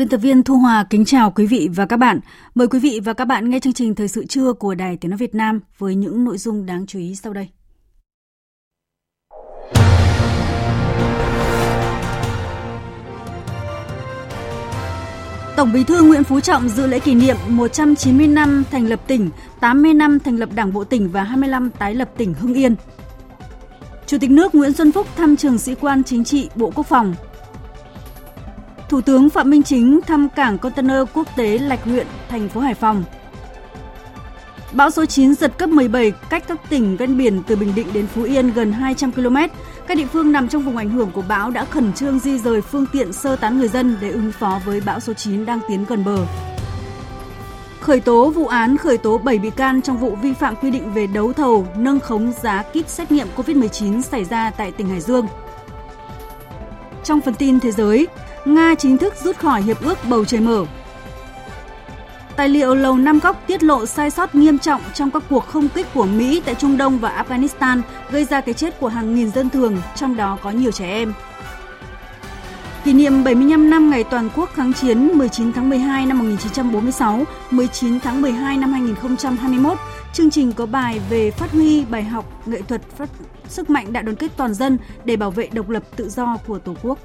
Biên tập viên Thu Hòa kính chào quý vị và các bạn. Mời quý vị và các bạn nghe chương trình Thời sự trưa của Đài Tiếng Nói Việt Nam với những nội dung đáng chú ý sau đây. Tổng Bí thư Nguyễn Phú Trọng dự lễ kỷ niệm 190 năm thành lập tỉnh, 80 năm thành lập Đảng bộ tỉnh và 25 tái lập tỉnh Hưng Yên. Chủ tịch nước Nguyễn Xuân Phúc thăm trường sĩ quan chính trị Bộ Quốc phòng, Thủ tướng Phạm Minh Chính thăm cảng container quốc tế Lạch Huyện, thành phố Hải Phòng. Bão số 9 giật cấp 17 cách các tỉnh ven biển từ Bình Định đến Phú Yên gần 200 km. Các địa phương nằm trong vùng ảnh hưởng của bão đã khẩn trương di rời phương tiện sơ tán người dân để ứng phó với bão số 9 đang tiến gần bờ. Khởi tố vụ án khởi tố 7 bị can trong vụ vi phạm quy định về đấu thầu, nâng khống giá kit xét nghiệm COVID-19 xảy ra tại tỉnh Hải Dương. Trong phần tin thế giới, Nga chính thức rút khỏi hiệp ước bầu trời mở. Tài liệu Lầu Năm Góc tiết lộ sai sót nghiêm trọng trong các cuộc không kích của Mỹ tại Trung Đông và Afghanistan gây ra cái chết của hàng nghìn dân thường, trong đó có nhiều trẻ em. Kỷ niệm 75 năm ngày toàn quốc kháng chiến 19 tháng 12 năm 1946, 19 tháng 12 năm 2021, chương trình có bài về phát huy bài học nghệ thuật phát sức mạnh đại đoàn kết toàn dân để bảo vệ độc lập tự do của Tổ quốc.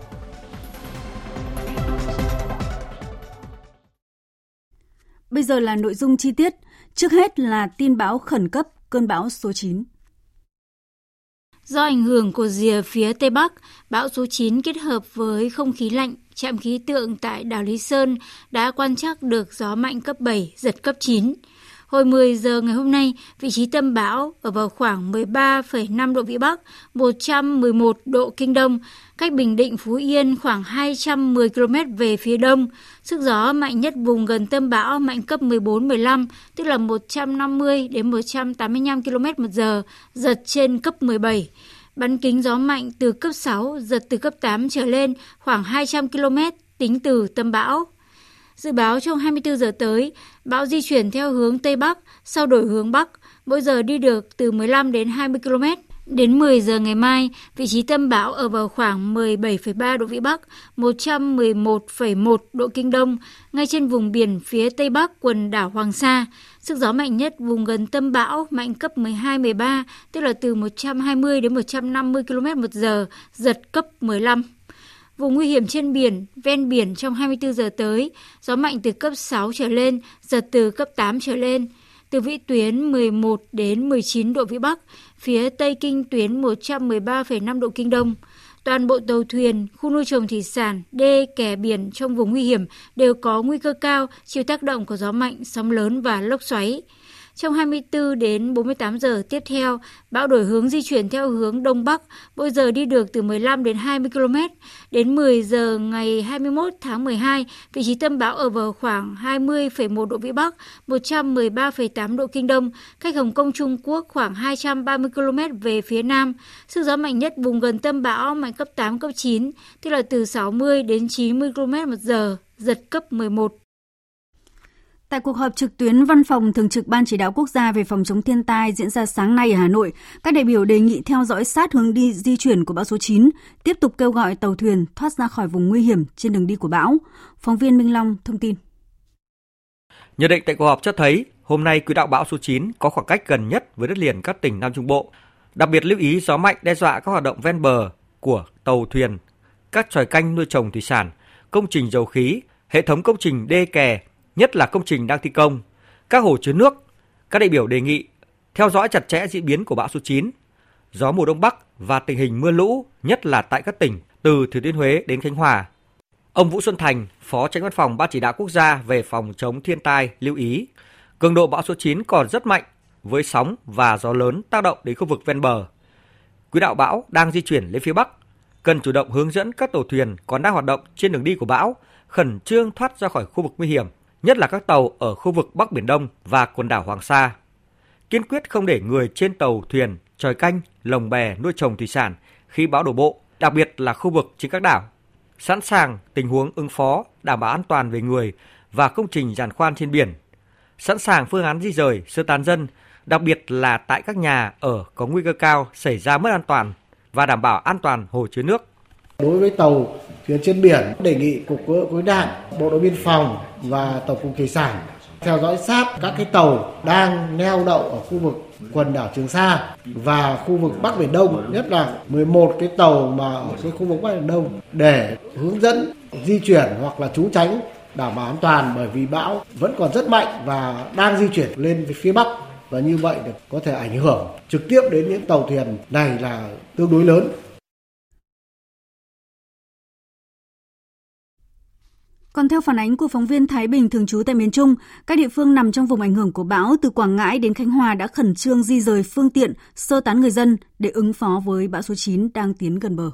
Bây giờ là nội dung chi tiết. Trước hết là tin báo khẩn cấp cơn bão số 9. Do ảnh hưởng của rìa phía Tây Bắc, bão số 9 kết hợp với không khí lạnh, trạm khí tượng tại đảo Lý Sơn đã quan trắc được gió mạnh cấp 7, giật cấp 9. Hồi 10 giờ ngày hôm nay, vị trí tâm bão ở vào khoảng 13,5 độ Vĩ Bắc, 111 độ Kinh Đông, cách Bình Định Phú Yên khoảng 210 km về phía đông. Sức gió mạnh nhất vùng gần tâm bão mạnh cấp 14-15, tức là 150 đến 185 km một giờ, giật trên cấp 17. Bắn kính gió mạnh từ cấp 6, giật từ cấp 8 trở lên khoảng 200 km tính từ tâm bão. Dự báo trong 24 giờ tới, bão di chuyển theo hướng Tây Bắc, sau đổi hướng Bắc, mỗi giờ đi được từ 15 đến 20 km. Đến 10 giờ ngày mai, vị trí tâm bão ở vào khoảng 17,3 độ Vĩ Bắc, 111,1 độ Kinh Đông, ngay trên vùng biển phía Tây Bắc quần đảo Hoàng Sa. Sức gió mạnh nhất vùng gần tâm bão mạnh cấp 12-13, tức là từ 120 đến 150 km một giờ, giật cấp 15. Vùng nguy hiểm trên biển, ven biển trong 24 giờ tới, gió mạnh từ cấp 6 trở lên, giật từ cấp 8 trở lên. Từ vĩ tuyến 11 đến 19 độ vĩ Bắc, phía tây kinh tuyến 113,5 độ kinh đông. Toàn bộ tàu thuyền, khu nuôi trồng thủy sản, đê, kè biển trong vùng nguy hiểm đều có nguy cơ cao chịu tác động của gió mạnh, sóng lớn và lốc xoáy. Trong 24 đến 48 giờ tiếp theo, bão đổi hướng di chuyển theo hướng Đông Bắc, mỗi giờ đi được từ 15 đến 20 km. Đến 10 giờ ngày 21 tháng 12, vị trí tâm bão ở vào khoảng 20,1 độ Vĩ Bắc, 113,8 độ Kinh Đông, cách Hồng Kông Trung Quốc khoảng 230 km về phía Nam. Sức gió mạnh nhất vùng gần tâm bão mạnh cấp 8, cấp 9, tức là từ 60 đến 90 km một giờ, giật cấp 11. Tại cuộc họp trực tuyến Văn phòng Thường trực Ban Chỉ đạo Quốc gia về phòng chống thiên tai diễn ra sáng nay ở Hà Nội, các đại biểu đề nghị theo dõi sát hướng đi di chuyển của bão số 9, tiếp tục kêu gọi tàu thuyền thoát ra khỏi vùng nguy hiểm trên đường đi của bão. Phóng viên Minh Long thông tin. Nhận định tại cuộc họp cho thấy, hôm nay quỹ đạo bão số 9 có khoảng cách gần nhất với đất liền các tỉnh Nam Trung Bộ. Đặc biệt lưu ý gió mạnh đe dọa các hoạt động ven bờ của tàu thuyền, các tròi canh nuôi trồng thủy sản, công trình dầu khí, hệ thống công trình đê kè, nhất là công trình đang thi công, các hồ chứa nước. Các đại biểu đề nghị theo dõi chặt chẽ diễn biến của bão số 9. gió mùa đông bắc và tình hình mưa lũ, nhất là tại các tỉnh từ Thừa Thiên Huế đến Khánh Hòa. Ông Vũ Xuân Thành, Phó Tránh Văn phòng Ban Chỉ đạo Quốc gia về phòng chống thiên tai lưu ý, cường độ bão số 9 còn rất mạnh với sóng và gió lớn tác động đến khu vực ven bờ. Quỹ đạo bão đang di chuyển lên phía bắc, cần chủ động hướng dẫn các tàu thuyền còn đang hoạt động trên đường đi của bão khẩn trương thoát ra khỏi khu vực nguy hiểm, nhất là các tàu ở khu vực Bắc Biển Đông và quần đảo Hoàng Sa. Kiên quyết không để người trên tàu thuyền tròi canh, lồng bè nuôi trồng thủy sản khi bão đổ bộ, đặc biệt là khu vực trên các đảo. Sẵn sàng tình huống ứng phó đảm bảo an toàn về người và công trình giàn khoan trên biển. Sẵn sàng phương án di rời, sơ tán dân, đặc biệt là tại các nhà ở có nguy cơ cao xảy ra mất an toàn và đảm bảo an toàn hồ chứa nước. Đối với tàu thuyền trên biển, đề nghị Cục Cứu nạn, Bộ đội Biên phòng và Tổng cục Thủy sản theo dõi sát các cái tàu đang neo đậu ở khu vực quần đảo Trường Sa và khu vực Bắc Biển Đông, nhất là 11 cái tàu mà ở cái khu vực Bắc Biển Đông để hướng dẫn di chuyển hoặc là trú tránh đảm bảo an toàn bởi vì bão vẫn còn rất mạnh và đang di chuyển lên phía Bắc và như vậy có thể ảnh hưởng trực tiếp đến những tàu thuyền này là tương đối lớn. Còn theo phản ánh của phóng viên Thái Bình thường trú tại miền Trung, các địa phương nằm trong vùng ảnh hưởng của bão từ Quảng Ngãi đến Khánh Hòa đã khẩn trương di rời phương tiện, sơ tán người dân để ứng phó với bão số 9 đang tiến gần bờ.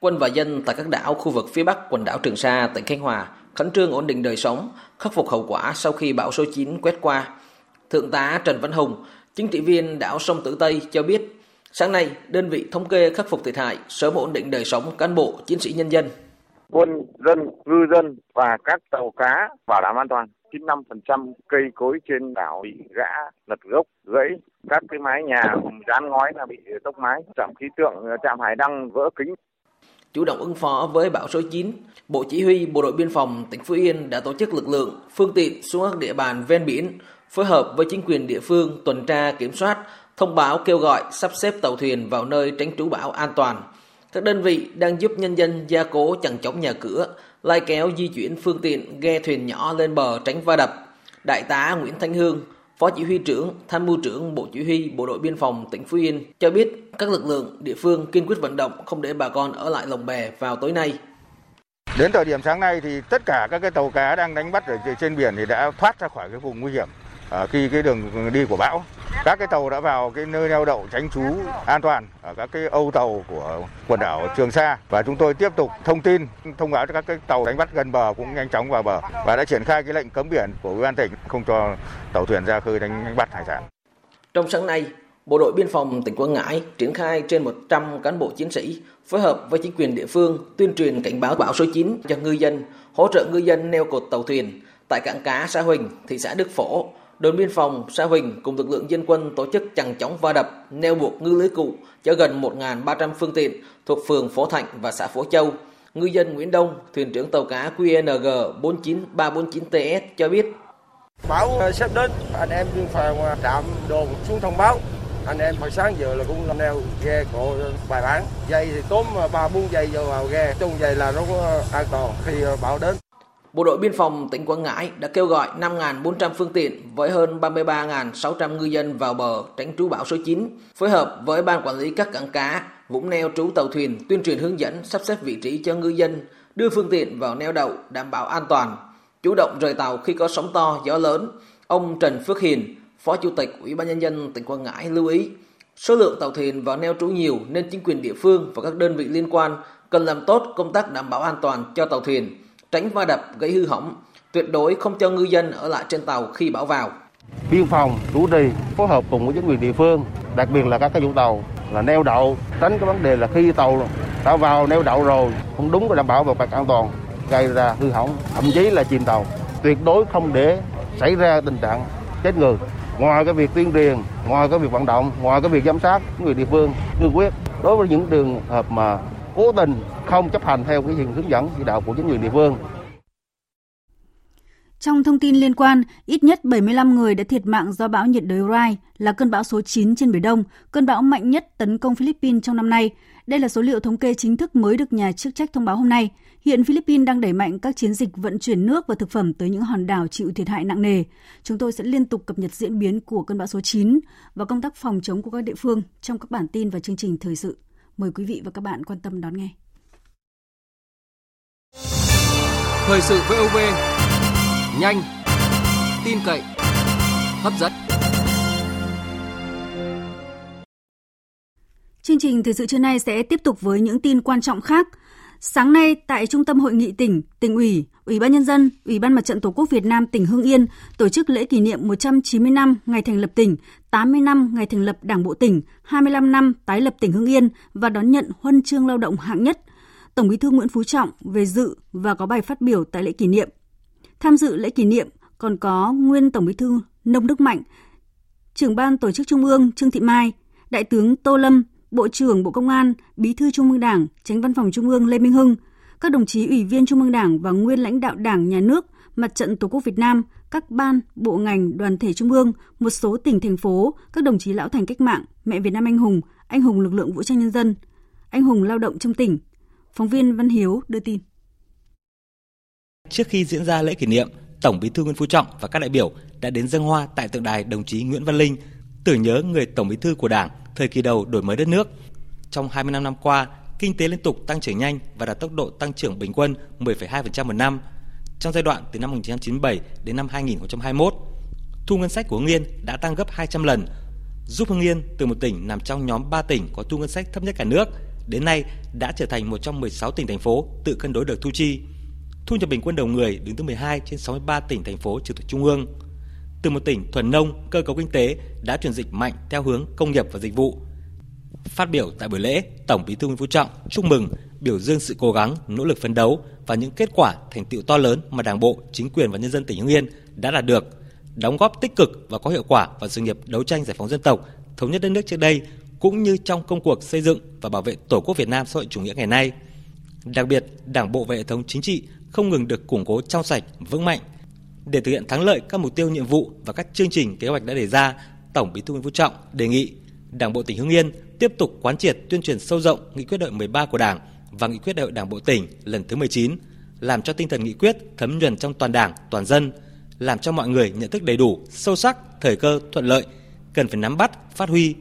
Quân và dân tại các đảo khu vực phía Bắc quần đảo Trường Sa, tỉnh Khánh Hòa khẩn trương ổn định đời sống, khắc phục hậu quả sau khi bão số 9 quét qua. Thượng tá Trần Văn Hùng, chính trị viên đảo Sông Tử Tây cho biết, sáng nay đơn vị thống kê khắc phục thiệt hại, sớm ổn định đời sống cán bộ, chiến sĩ nhân dân quân dân, ngư dân và các tàu cá bảo đảm an toàn. 95% cây cối trên đảo bị gã, lật gốc, gãy. Các cái mái nhà dán ngói là bị tốc mái. Trạm khí tượng trạm Hải Đăng vỡ kính. Chủ động ứng phó với bão số 9, Bộ Chỉ huy Bộ đội Biên phòng tỉnh Phú Yên đã tổ chức lực lượng, phương tiện xuống các địa bàn ven biển, phối hợp với chính quyền địa phương tuần tra kiểm soát, thông báo kêu gọi sắp xếp tàu thuyền vào nơi tránh trú bão an toàn – các đơn vị đang giúp nhân dân gia cố chẳng chống nhà cửa, lai kéo di chuyển phương tiện ghe thuyền nhỏ lên bờ tránh va đập. Đại tá Nguyễn Thanh Hương, Phó Chỉ huy trưởng, Tham mưu trưởng Bộ Chỉ huy Bộ đội Biên phòng tỉnh Phú Yên cho biết các lực lượng địa phương kiên quyết vận động không để bà con ở lại lồng bè vào tối nay. Đến thời điểm sáng nay thì tất cả các cái tàu cá đang đánh bắt ở trên biển thì đã thoát ra khỏi cái vùng nguy hiểm à, khi cái đường đi của bão. Các cái tàu đã vào cái nơi neo đậu tránh trú an toàn ở các cái âu tàu của quần đảo Trường Sa và chúng tôi tiếp tục thông tin thông báo cho các cái tàu đánh bắt gần bờ cũng nhanh chóng vào bờ và đã triển khai cái lệnh cấm biển của ủy ban tỉnh không cho tàu thuyền ra khơi đánh bắt hải sản. Trong sáng nay, Bộ đội Biên phòng tỉnh Quảng Ngãi triển khai trên 100 cán bộ chiến sĩ phối hợp với chính quyền địa phương tuyên truyền cảnh báo bão số 9 cho ngư dân, hỗ trợ ngư dân neo cột tàu thuyền tại cảng cá xã Huỳnh, thị xã Đức Phổ đồn biên phòng Sa Huỳnh cùng lực lượng dân quân tổ chức chằng chóng va đập, neo buộc ngư lưới cụ cho gần 1.300 phương tiện thuộc phường Phổ Thạnh và xã Phổ Châu. Ngư dân Nguyễn Đông, thuyền trưởng tàu cá QNG 49349TS cho biết. Bão ờ, sắp đến, anh em biên phòng ờ, trạm đồn xuống thông báo. Anh em hồi sáng giờ là cũng neo ghe cổ bài bản. Dây thì tóm 3 4 dây vào ghe, trong dây là nó an toàn khi ờ, bão đến. Bộ đội Biên phòng tỉnh Quảng Ngãi đã kêu gọi 5.400 phương tiện với hơn 33.600 ngư dân vào bờ tránh trú bão số 9, phối hợp với Ban Quản lý các cảng cá, vũng neo trú tàu thuyền tuyên truyền hướng dẫn sắp xếp vị trí cho ngư dân, đưa phương tiện vào neo đậu đảm bảo an toàn, chủ động rời tàu khi có sóng to, gió lớn. Ông Trần Phước Hiền, Phó Chủ tịch Ủy ban Nhân dân tỉnh Quảng Ngãi lưu ý, số lượng tàu thuyền vào neo trú nhiều nên chính quyền địa phương và các đơn vị liên quan cần làm tốt công tác đảm bảo an toàn cho tàu thuyền, tránh va đập gây hư hỏng, tuyệt đối không cho ngư dân ở lại trên tàu khi bão vào. Biên phòng chủ trì phối hợp cùng với chính quyền địa phương, đặc biệt là các cái chủ tàu là neo đậu, tránh cái vấn đề là khi tàu đã vào neo đậu rồi không đúng cái đảm bảo về mặt an toàn gây ra hư hỏng, thậm chí là chìm tàu. Tuyệt đối không để xảy ra tình trạng chết người. Ngoài cái việc tuyên truyền, ngoài cái việc vận động, ngoài cái việc giám sát người địa phương cương quyết đối với những trường hợp mà cố tình không chấp hành theo cái hướng dẫn chỉ đạo của chính quyền địa phương Trong thông tin liên quan, ít nhất 75 người đã thiệt mạng do bão nhiệt đới Rai là cơn bão số 9 trên Biển Đông, cơn bão mạnh nhất tấn công Philippines trong năm nay. Đây là số liệu thống kê chính thức mới được nhà chức trách thông báo hôm nay. Hiện Philippines đang đẩy mạnh các chiến dịch vận chuyển nước và thực phẩm tới những hòn đảo chịu thiệt hại nặng nề. Chúng tôi sẽ liên tục cập nhật diễn biến của cơn bão số 9 và công tác phòng chống của các địa phương trong các bản tin và chương trình thời sự. Mời quý vị và các bạn quan tâm đón nghe. Thời sự VOV nhanh, tin cậy, hấp dẫn. Chương trình thời sự trưa nay sẽ tiếp tục với những tin quan trọng khác. Sáng nay tại Trung tâm Hội nghị tỉnh, tỉnh ủy, Ủy ban Nhân dân, Ủy ban Mặt trận Tổ quốc Việt Nam tỉnh Hưng Yên tổ chức lễ kỷ niệm 190 năm ngày thành lập tỉnh, 80 năm ngày thành lập Đảng bộ tỉnh, 25 năm tái lập tỉnh Hưng Yên và đón nhận huân chương lao động hạng nhất. Tổng Bí thư Nguyễn Phú Trọng về dự và có bài phát biểu tại lễ kỷ niệm. Tham dự lễ kỷ niệm còn có nguyên Tổng Bí thư Nông Đức Mạnh, trưởng ban tổ chức Trung ương Trương Thị Mai, Đại tướng Tô Lâm, Bộ trưởng Bộ Công an, Bí thư Trung ương Đảng, Tránh Văn phòng Trung ương Lê Minh Hưng, các đồng chí ủy viên Trung ương Đảng và nguyên lãnh đạo Đảng, Nhà nước, Mặt trận Tổ quốc Việt Nam, các ban, bộ ngành, đoàn thể Trung ương, một số tỉnh thành phố, các đồng chí lão thành cách mạng, mẹ Việt Nam anh hùng, anh hùng lực lượng vũ trang nhân dân, anh hùng lao động trong tỉnh. Phóng viên Văn Hiếu đưa tin. Trước khi diễn ra lễ kỷ niệm, Tổng Bí thư Nguyễn Phú Trọng và các đại biểu đã đến dân hoa tại tượng đài đồng chí Nguyễn Văn Linh, tưởng nhớ người Tổng Bí thư của Đảng thời kỳ đầu đổi mới đất nước. Trong 25 năm qua, kinh tế liên tục tăng trưởng nhanh và đạt tốc độ tăng trưởng bình quân 10,2% một năm. Trong giai đoạn từ năm 1997 đến năm 2021, thu ngân sách của Hưng Yên đã tăng gấp 200 lần, giúp Hưng Yên từ một tỉnh nằm trong nhóm 3 tỉnh có thu ngân sách thấp nhất cả nước, đến nay đã trở thành một trong 16 tỉnh thành phố tự cân đối được thu chi. Thu nhập bình quân đầu người đứng thứ 12 trên 63 tỉnh thành phố trực thuộc trung ương. Từ một tỉnh thuần nông, cơ cấu kinh tế đã chuyển dịch mạnh theo hướng công nghiệp và dịch vụ. Phát biểu tại buổi lễ, Tổng Bí thư Nguyễn Phú Trọng chúc mừng, biểu dương sự cố gắng, nỗ lực phấn đấu và những kết quả thành tựu to lớn mà Đảng bộ, chính quyền và nhân dân tỉnh Hưng Yên đã đạt được, đóng góp tích cực và có hiệu quả vào sự nghiệp đấu tranh giải phóng dân tộc, thống nhất đất nước trước đây cũng như trong công cuộc xây dựng và bảo vệ Tổ quốc Việt Nam xã hội chủ nghĩa ngày nay. Đặc biệt, Đảng bộ và hệ thống chính trị không ngừng được củng cố trong sạch, vững mạnh. Để thực hiện thắng lợi các mục tiêu nhiệm vụ và các chương trình kế hoạch đã đề ra, Tổng Bí thư Nguyễn Phú Trọng đề nghị Đảng bộ tỉnh Hưng Yên tiếp tục quán triệt tuyên truyền sâu rộng nghị quyết đại hội 13 của Đảng và nghị quyết đại hội Đảng bộ tỉnh lần thứ 19, làm cho tinh thần nghị quyết thấm nhuần trong toàn Đảng, toàn dân, làm cho mọi người nhận thức đầy đủ, sâu sắc, thời cơ, thuận lợi, cần phải nắm bắt, phát huy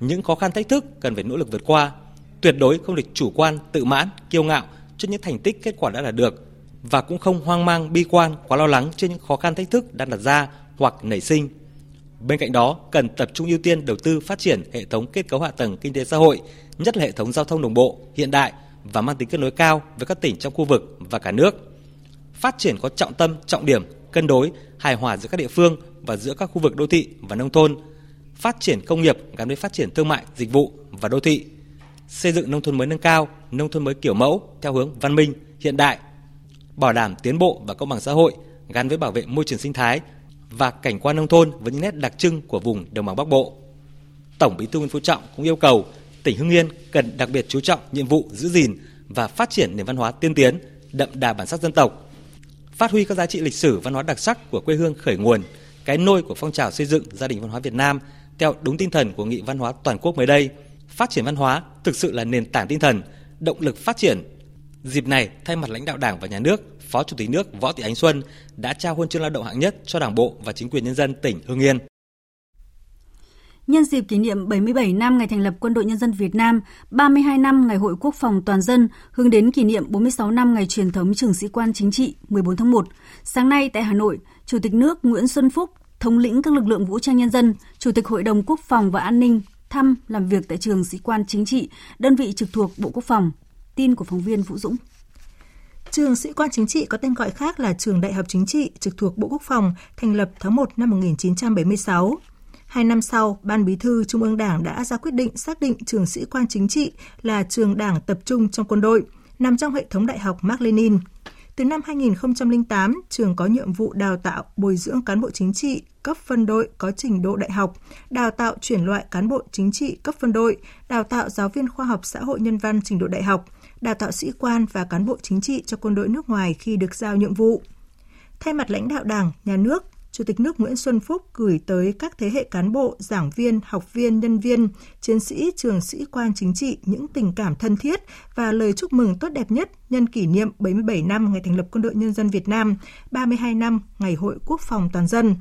những khó khăn thách thức cần phải nỗ lực vượt qua, tuyệt đối không được chủ quan, tự mãn, kiêu ngạo trước những thành tích kết quả đã đạt được và cũng không hoang mang, bi quan, quá lo lắng trên những khó khăn thách thức đang đặt ra hoặc nảy sinh. Bên cạnh đó, cần tập trung ưu tiên đầu tư phát triển hệ thống kết cấu hạ tầng kinh tế xã hội, nhất là hệ thống giao thông đồng bộ, hiện đại và mang tính kết nối cao với các tỉnh trong khu vực và cả nước. Phát triển có trọng tâm, trọng điểm, cân đối, hài hòa giữa các địa phương và giữa các khu vực đô thị và nông thôn – phát triển công nghiệp gắn với phát triển thương mại, dịch vụ và đô thị, xây dựng nông thôn mới nâng cao, nông thôn mới kiểu mẫu theo hướng văn minh, hiện đại, bảo đảm tiến bộ và công bằng xã hội gắn với bảo vệ môi trường sinh thái và cảnh quan nông thôn với những nét đặc trưng của vùng đồng bằng Bắc Bộ. Tổng Bí thư Nguyễn Phú Trọng cũng yêu cầu tỉnh Hưng Yên cần đặc biệt chú trọng nhiệm vụ giữ gìn và phát triển nền văn hóa tiên tiến, đậm đà bản sắc dân tộc, phát huy các giá trị lịch sử văn hóa đặc sắc của quê hương khởi nguồn, cái nôi của phong trào xây dựng gia đình văn hóa Việt Nam theo đúng tinh thần của Nghị văn hóa toàn quốc mới đây. Phát triển văn hóa thực sự là nền tảng tinh thần, động lực phát triển. Dịp này, thay mặt lãnh đạo Đảng và Nhà nước, Phó Chủ tịch nước Võ Thị Ánh Xuân đã trao huân chương lao động hạng nhất cho Đảng bộ và chính quyền nhân dân tỉnh Hưng Yên. Nhân dịp kỷ niệm 77 năm ngày thành lập Quân đội Nhân dân Việt Nam, 32 năm ngày Hội Quốc phòng toàn dân, hướng đến kỷ niệm 46 năm ngày truyền thống trường sĩ quan chính trị 14 tháng 1, sáng nay tại Hà Nội, Chủ tịch nước Nguyễn Xuân Phúc thống lĩnh các lực lượng vũ trang nhân dân, Chủ tịch Hội đồng Quốc phòng và An ninh thăm làm việc tại trường sĩ quan chính trị, đơn vị trực thuộc Bộ Quốc phòng. Tin của phóng viên Vũ Dũng. Trường sĩ quan chính trị có tên gọi khác là Trường Đại học Chính trị trực thuộc Bộ Quốc phòng, thành lập tháng 1 năm 1976. Hai năm sau, Ban Bí thư Trung ương Đảng đã ra quyết định xác định trường sĩ quan chính trị là trường đảng tập trung trong quân đội, nằm trong hệ thống Đại học Mark Lenin. Từ năm 2008, trường có nhiệm vụ đào tạo, bồi dưỡng cán bộ chính trị cấp phân đội có trình độ đại học, đào tạo chuyển loại cán bộ chính trị cấp phân đội, đào tạo giáo viên khoa học xã hội nhân văn trình độ đại học, đào tạo sĩ quan và cán bộ chính trị cho quân đội nước ngoài khi được giao nhiệm vụ. Thay mặt lãnh đạo Đảng, Nhà nước, Chủ tịch nước Nguyễn Xuân Phúc gửi tới các thế hệ cán bộ, giảng viên, học viên, nhân viên, chiến sĩ, trường sĩ quan chính trị những tình cảm thân thiết và lời chúc mừng tốt đẹp nhất nhân kỷ niệm 77 năm ngày thành lập Quân đội Nhân dân Việt Nam, 32 năm ngày Hội Quốc phòng toàn dân.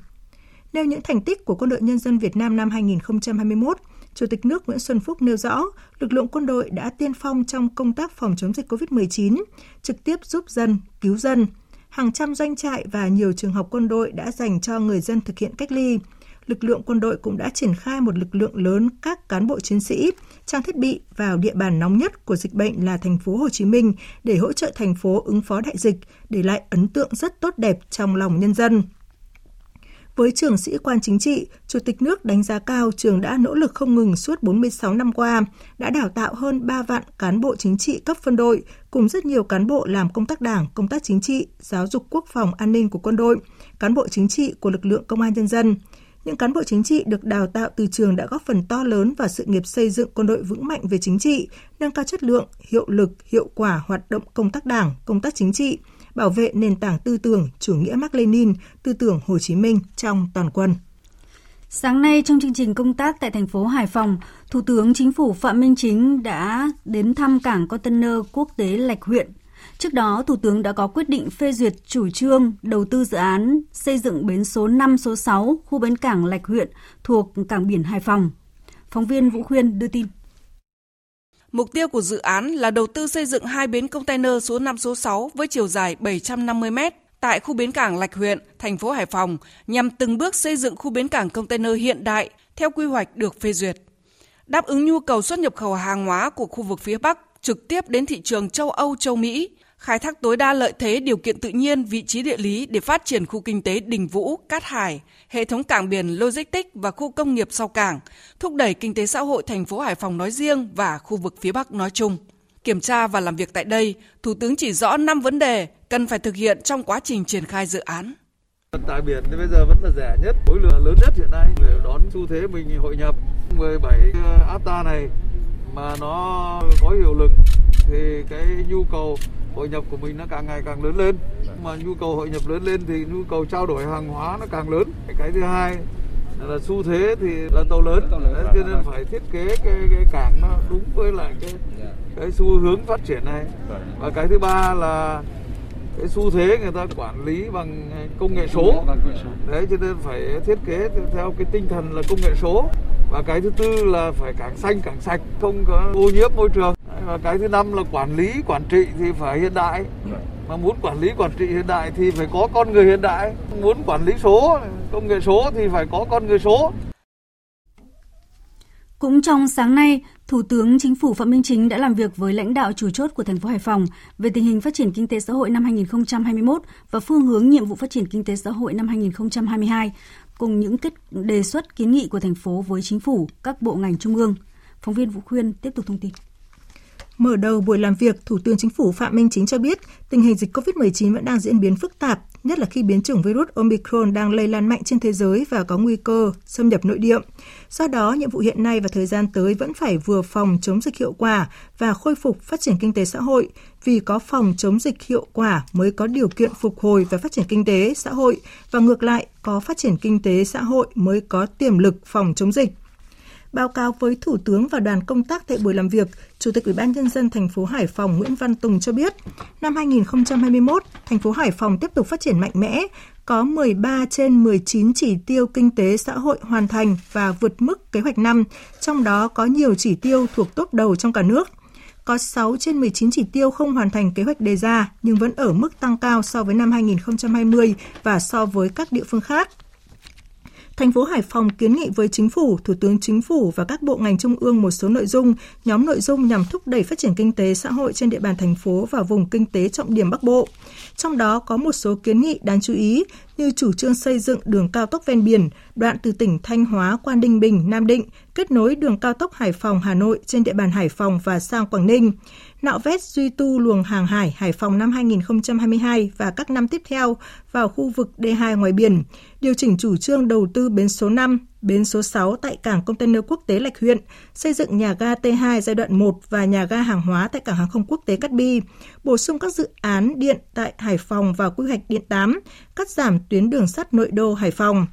Nêu những thành tích của Quân đội Nhân dân Việt Nam năm 2021, Chủ tịch nước Nguyễn Xuân Phúc nêu rõ, lực lượng quân đội đã tiên phong trong công tác phòng chống dịch COVID-19, trực tiếp giúp dân, cứu dân. Hàng trăm doanh trại và nhiều trường học quân đội đã dành cho người dân thực hiện cách ly. Lực lượng quân đội cũng đã triển khai một lực lượng lớn các cán bộ chiến sĩ, trang thiết bị vào địa bàn nóng nhất của dịch bệnh là thành phố Hồ Chí Minh để hỗ trợ thành phố ứng phó đại dịch, để lại ấn tượng rất tốt đẹp trong lòng nhân dân. Với trường sĩ quan chính trị, Chủ tịch nước đánh giá cao trường đã nỗ lực không ngừng suốt 46 năm qua, đã đào tạo hơn 3 vạn cán bộ chính trị cấp phân đội, cùng rất nhiều cán bộ làm công tác đảng, công tác chính trị, giáo dục quốc phòng an ninh của quân đội, cán bộ chính trị của lực lượng công an nhân dân. Những cán bộ chính trị được đào tạo từ trường đã góp phần to lớn vào sự nghiệp xây dựng quân đội vững mạnh về chính trị, nâng cao chất lượng, hiệu lực, hiệu quả hoạt động công tác đảng, công tác chính trị, bảo vệ nền tảng tư tưởng chủ nghĩa Mark Lenin, tư tưởng Hồ Chí Minh trong toàn quân. Sáng nay trong chương trình công tác tại thành phố Hải Phòng, Thủ tướng Chính phủ Phạm Minh Chính đã đến thăm cảng container quốc tế Lạch Huyện. Trước đó, Thủ tướng đã có quyết định phê duyệt chủ trương đầu tư dự án xây dựng bến số 5 số 6 khu bến cảng Lạch Huyện thuộc cảng biển Hải Phòng. Phóng viên Vũ Khuyên đưa tin. Mục tiêu của dự án là đầu tư xây dựng hai bến container số 5 số 6 với chiều dài 750 m tại khu bến cảng Lạch Huyện, thành phố Hải Phòng nhằm từng bước xây dựng khu bến cảng container hiện đại theo quy hoạch được phê duyệt. Đáp ứng nhu cầu xuất nhập khẩu hàng hóa của khu vực phía Bắc trực tiếp đến thị trường châu Âu, châu Mỹ, khai thác tối đa lợi thế điều kiện tự nhiên, vị trí địa lý để phát triển khu kinh tế Đình Vũ, Cát Hải, hệ thống cảng biển logistics và khu công nghiệp sau cảng, thúc đẩy kinh tế xã hội thành phố Hải Phòng nói riêng và khu vực phía Bắc nói chung. Kiểm tra và làm việc tại đây, Thủ tướng chỉ rõ 5 vấn đề cần phải thực hiện trong quá trình triển khai dự án. Vận tải biển thì bây giờ vẫn là rẻ nhất, khối lượng lớn nhất hiện nay để đón xu thế mình hội nhập 17 ờ, APTA này mà nó có hiệu lực thì cái nhu cầu hội nhập của mình nó càng ngày càng lớn lên. Mà nhu cầu hội nhập lớn lên thì nhu cầu trao đổi hàng hóa nó càng lớn. Cái thứ hai là xu thế thì là tàu lớn. Đấy, cho nên phải thiết kế cái, cái cảng nó đúng với lại cái cái xu hướng phát triển này. Và cái thứ ba là cái xu thế người ta quản lý bằng công nghệ số. Đấy cho nên phải thiết kế theo cái tinh thần là công nghệ số. Và cái thứ tư là phải cảng xanh cảng sạch không có ô nhiễm môi trường. Và cái thứ năm là quản lý quản trị thì phải hiện đại. Mà muốn quản lý quản trị hiện đại thì phải có con người hiện đại. Muốn quản lý số công nghệ số thì phải có con người số. Cũng trong sáng nay, Thủ tướng Chính phủ Phạm Minh Chính đã làm việc với lãnh đạo chủ chốt của thành phố Hải Phòng về tình hình phát triển kinh tế xã hội năm 2021 và phương hướng nhiệm vụ phát triển kinh tế xã hội năm 2022, cùng những kết đề xuất kiến nghị của thành phố với chính phủ, các bộ ngành trung ương. Phóng viên Vũ Khuyên tiếp tục thông tin. Mở đầu buổi làm việc, Thủ tướng Chính phủ Phạm Minh Chính cho biết tình hình dịch COVID-19 vẫn đang diễn biến phức tạp, nhất là khi biến chủng virus Omicron đang lây lan mạnh trên thế giới và có nguy cơ xâm nhập nội địa. Do đó, nhiệm vụ hiện nay và thời gian tới vẫn phải vừa phòng chống dịch hiệu quả và khôi phục phát triển kinh tế xã hội, vì có phòng chống dịch hiệu quả mới có điều kiện phục hồi và phát triển kinh tế xã hội và ngược lại, có phát triển kinh tế xã hội mới có tiềm lực phòng chống dịch. Báo cáo với Thủ tướng và đoàn công tác tại buổi làm việc, Chủ tịch Ủy ban nhân dân thành phố Hải Phòng Nguyễn Văn Tùng cho biết, năm 2021, thành phố Hải Phòng tiếp tục phát triển mạnh mẽ, có 13 trên 19 chỉ tiêu kinh tế xã hội hoàn thành và vượt mức kế hoạch năm, trong đó có nhiều chỉ tiêu thuộc top đầu trong cả nước. Có 6 trên 19 chỉ tiêu không hoàn thành kế hoạch đề ra nhưng vẫn ở mức tăng cao so với năm 2020 và so với các địa phương khác. Thành phố Hải Phòng kiến nghị với Chính phủ, Thủ tướng Chính phủ và các bộ ngành trung ương một số nội dung, nhóm nội dung nhằm thúc đẩy phát triển kinh tế xã hội trên địa bàn thành phố và vùng kinh tế trọng điểm Bắc Bộ. Trong đó có một số kiến nghị đáng chú ý như chủ trương xây dựng đường cao tốc ven biển, đoạn từ tỉnh Thanh Hóa qua Ninh Bình, Nam Định, kết nối đường cao tốc Hải Phòng, Hà Nội trên địa bàn Hải Phòng và sang Quảng Ninh, nạo vét duy tu luồng hàng hải Hải Phòng năm 2022 và các năm tiếp theo vào khu vực D2 ngoài biển, điều chỉnh chủ trương đầu tư bến số 5 bến số 6 tại cảng container quốc tế Lạch Huyện, xây dựng nhà ga T2 giai đoạn 1 và nhà ga hàng hóa tại cảng hàng không quốc tế Cát Bi, bổ sung các dự án điện tại Hải Phòng và quy hoạch điện 8, cắt giảm tuyến đường sắt nội đô Hải Phòng.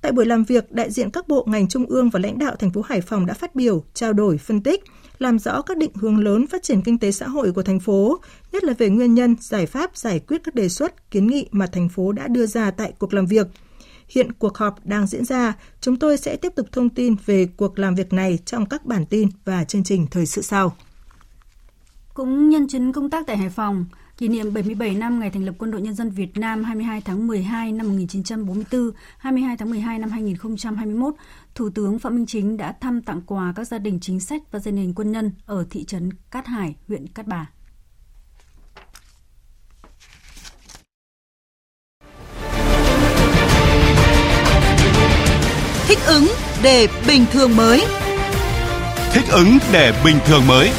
Tại buổi làm việc, đại diện các bộ ngành trung ương và lãnh đạo thành phố Hải Phòng đã phát biểu, trao đổi, phân tích, làm rõ các định hướng lớn phát triển kinh tế xã hội của thành phố, nhất là về nguyên nhân, giải pháp giải quyết các đề xuất, kiến nghị mà thành phố đã đưa ra tại cuộc làm việc. Hiện cuộc họp đang diễn ra, chúng tôi sẽ tiếp tục thông tin về cuộc làm việc này trong các bản tin và chương trình thời sự sau. Cũng nhân chuyến công tác tại Hải Phòng, kỷ niệm 77 năm ngày thành lập Quân đội Nhân dân Việt Nam 22 tháng 12 năm 1944, 22 tháng 12 năm 2021, Thủ tướng Phạm Minh Chính đã thăm tặng quà các gia đình chính sách và gia đình quân nhân ở thị trấn Cát Hải, huyện Cát Bà. Thích ứng để bình thường mới. Thích ứng để bình thường mới.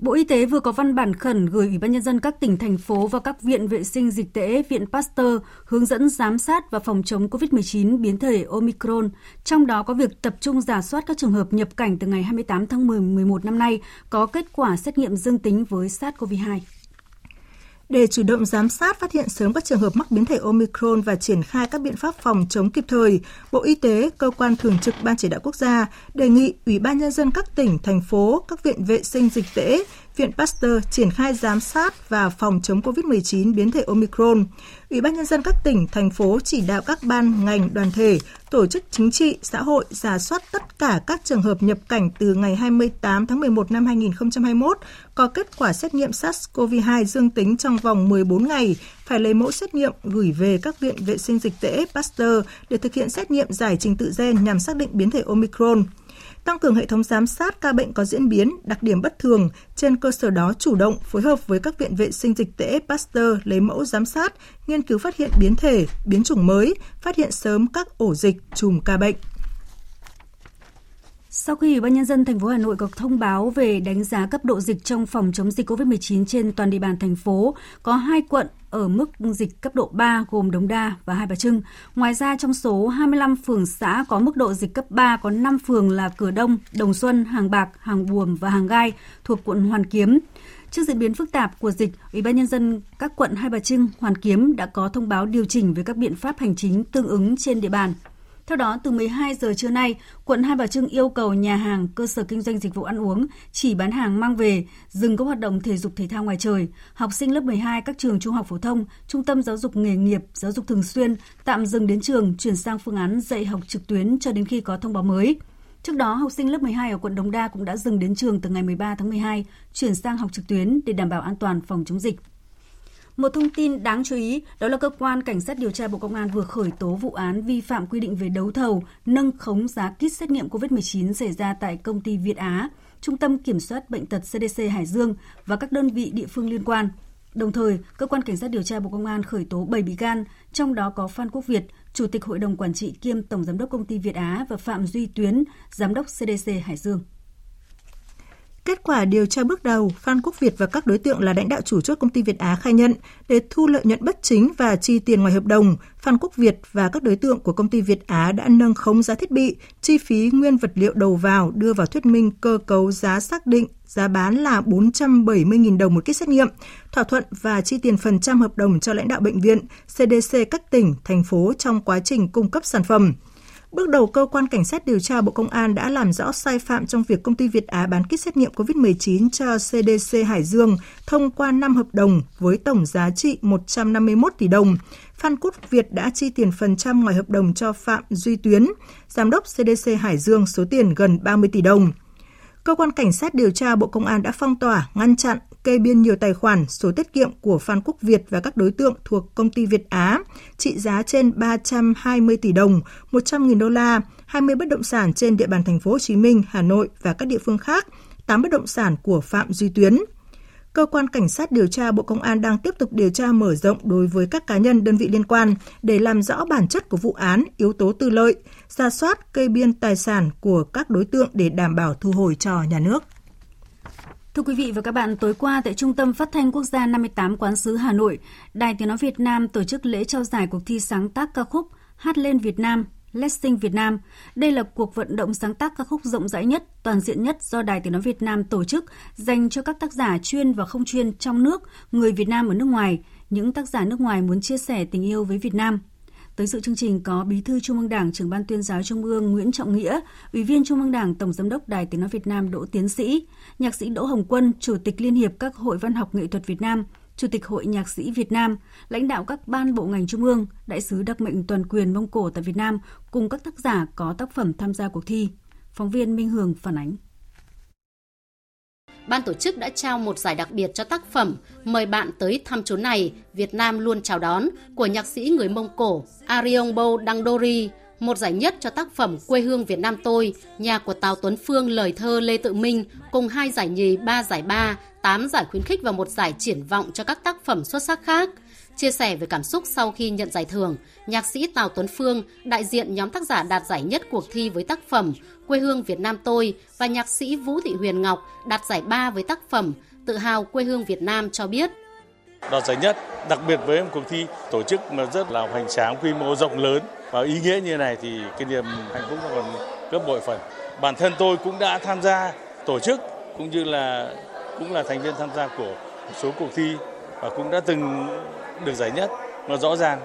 Bộ Y tế vừa có văn bản khẩn gửi Ủy ban nhân dân các tỉnh thành phố và các viện vệ sinh dịch tễ, viện Pasteur hướng dẫn giám sát và phòng chống COVID-19 biến thể Omicron, trong đó có việc tập trung giả soát các trường hợp nhập cảnh từ ngày 28 tháng 10 11 năm nay có kết quả xét nghiệm dương tính với SARS-CoV-2. Để chủ động giám sát, phát hiện sớm các trường hợp mắc biến thể Omicron và triển khai các biện pháp phòng chống kịp thời, Bộ Y tế, Cơ quan Thường trực Ban Chỉ đạo Quốc gia đề nghị Ủy ban Nhân dân các tỉnh, thành phố, các viện vệ sinh dịch tễ, Viện Pasteur triển khai giám sát và phòng chống COVID-19 biến thể Omicron. Ủy ban nhân dân các tỉnh, thành phố chỉ đạo các ban, ngành, đoàn thể, tổ chức chính trị, xã hội giả soát tất cả các trường hợp nhập cảnh từ ngày 28 tháng 11 năm 2021 có kết quả xét nghiệm SARS-CoV-2 dương tính trong vòng 14 ngày, phải lấy mẫu xét nghiệm gửi về các viện vệ sinh dịch tễ Pasteur để thực hiện xét nghiệm giải trình tự gen nhằm xác định biến thể Omicron tăng cường hệ thống giám sát ca bệnh có diễn biến, đặc điểm bất thường, trên cơ sở đó chủ động phối hợp với các viện vệ sinh dịch tễ Pasteur lấy mẫu giám sát, nghiên cứu phát hiện biến thể, biến chủng mới, phát hiện sớm các ổ dịch, chùm ca bệnh. Sau khi Ủy ban nhân dân thành phố Hà Nội có thông báo về đánh giá cấp độ dịch trong phòng chống dịch COVID-19 trên toàn địa bàn thành phố, có hai quận ở mức dịch cấp độ 3 gồm Đống Đa và Hai Bà Trưng. Ngoài ra trong số 25 phường xã có mức độ dịch cấp 3 có 5 phường là Cửa Đông, Đồng Xuân, Hàng Bạc, Hàng Buồm và Hàng Gai thuộc quận Hoàn Kiếm. Trước diễn biến phức tạp của dịch, Ủy ban nhân dân các quận Hai Bà Trưng, Hoàn Kiếm đã có thông báo điều chỉnh về các biện pháp hành chính tương ứng trên địa bàn. Theo đó, từ 12 giờ trưa nay, quận Hai Bà Trưng yêu cầu nhà hàng, cơ sở kinh doanh dịch vụ ăn uống chỉ bán hàng mang về, dừng các hoạt động thể dục thể thao ngoài trời. Học sinh lớp 12 các trường trung học phổ thông, trung tâm giáo dục nghề nghiệp, giáo dục thường xuyên tạm dừng đến trường, chuyển sang phương án dạy học trực tuyến cho đến khi có thông báo mới. Trước đó, học sinh lớp 12 ở quận Đống Đa cũng đã dừng đến trường từ ngày 13 tháng 12, chuyển sang học trực tuyến để đảm bảo an toàn phòng chống dịch. Một thông tin đáng chú ý đó là cơ quan cảnh sát điều tra Bộ Công an vừa khởi tố vụ án vi phạm quy định về đấu thầu, nâng khống giá kit xét nghiệm COVID-19 xảy ra tại công ty Việt Á, Trung tâm Kiểm soát Bệnh tật CDC Hải Dương và các đơn vị địa phương liên quan. Đồng thời, cơ quan cảnh sát điều tra Bộ Công an khởi tố 7 bị can, trong đó có Phan Quốc Việt, Chủ tịch Hội đồng Quản trị kiêm Tổng Giám đốc Công ty Việt Á và Phạm Duy Tuyến, Giám đốc CDC Hải Dương. Kết quả điều tra bước đầu, Phan Quốc Việt và các đối tượng là lãnh đạo chủ chốt công ty Việt Á khai nhận để thu lợi nhuận bất chính và chi tiền ngoài hợp đồng, Phan Quốc Việt và các đối tượng của công ty Việt Á đã nâng khống giá thiết bị, chi phí nguyên vật liệu đầu vào đưa vào thuyết minh cơ cấu giá xác định giá bán là 470.000 đồng một kit xét nghiệm, thỏa thuận và chi tiền phần trăm hợp đồng cho lãnh đạo bệnh viện, CDC các tỉnh, thành phố trong quá trình cung cấp sản phẩm. Bước đầu, cơ quan cảnh sát điều tra Bộ Công an đã làm rõ sai phạm trong việc công ty Việt Á bán kit xét nghiệm COVID-19 cho CDC Hải Dương thông qua 5 hợp đồng với tổng giá trị 151 tỷ đồng. Phan Quốc Việt đã chi tiền phần trăm ngoài hợp đồng cho Phạm Duy Tuyến, giám đốc CDC Hải Dương số tiền gần 30 tỷ đồng. Cơ quan Cảnh sát điều tra Bộ Công an đã phong tỏa, ngăn chặn, kê biên nhiều tài khoản, số tiết kiệm của Phan Quốc Việt và các đối tượng thuộc công ty Việt Á, trị giá trên 320 tỷ đồng, 100.000 đô la, 20 bất động sản trên địa bàn thành phố Hồ Chí Minh, Hà Nội và các địa phương khác, 8 bất động sản của Phạm Duy Tuyến. Cơ quan Cảnh sát điều tra Bộ Công an đang tiếp tục điều tra mở rộng đối với các cá nhân đơn vị liên quan để làm rõ bản chất của vụ án, yếu tố tư lợi, ra soát cây biên tài sản của các đối tượng để đảm bảo thu hồi cho nhà nước. Thưa quý vị và các bạn, tối qua tại Trung tâm Phát thanh Quốc gia 58 Quán sứ Hà Nội, Đài Tiếng Nói Việt Nam tổ chức lễ trao giải cuộc thi sáng tác ca khúc Hát lên Việt Nam Let's Sing Việt Nam. Đây là cuộc vận động sáng tác ca khúc rộng rãi nhất, toàn diện nhất do Đài Tiếng Nói Việt Nam tổ chức dành cho các tác giả chuyên và không chuyên trong nước, người Việt Nam ở nước ngoài, những tác giả nước ngoài muốn chia sẻ tình yêu với Việt Nam. Tới dự chương trình có Bí thư Trung ương Đảng, trưởng ban tuyên giáo Trung ương Nguyễn Trọng Nghĩa, Ủy viên Trung ương Đảng, Tổng giám đốc Đài Tiếng nói Việt Nam Đỗ Tiến Sĩ, nhạc sĩ Đỗ Hồng Quân, Chủ tịch Liên hiệp các hội văn học nghệ thuật Việt Nam, Chủ tịch Hội Nhạc sĩ Việt Nam, lãnh đạo các ban bộ ngành trung ương, đại sứ đặc mệnh toàn quyền Mông Cổ tại Việt Nam cùng các tác giả có tác phẩm tham gia cuộc thi. Phóng viên Minh Hường phản ánh ban tổ chức đã trao một giải đặc biệt cho tác phẩm Mời bạn tới thăm chốn này, Việt Nam luôn chào đón của nhạc sĩ người Mông Cổ Ariongbo Dangdori, một giải nhất cho tác phẩm Quê hương Việt Nam tôi, nhà của Tào Tuấn Phương lời thơ Lê Tự Minh, cùng hai giải nhì, ba giải ba, tám giải khuyến khích và một giải triển vọng cho các tác phẩm xuất sắc khác. Chia sẻ về cảm xúc sau khi nhận giải thưởng, nhạc sĩ Tào Tuấn Phương, đại diện nhóm tác giả đạt giải nhất cuộc thi với tác phẩm Quê hương Việt Nam tôi và nhạc sĩ Vũ Thị Huyền Ngọc đạt giải ba với tác phẩm Tự hào quê hương Việt Nam cho biết. Đoạt giải nhất, đặc biệt với một cuộc thi tổ chức mà rất là hoành tráng, quy mô rộng lớn và ý nghĩa như này thì cái niềm hạnh phúc còn gấp bội phần. Bản thân tôi cũng đã tham gia tổ chức cũng như là cũng là thành viên tham gia của một số cuộc thi và cũng đã từng được giải nhất. Nó rõ ràng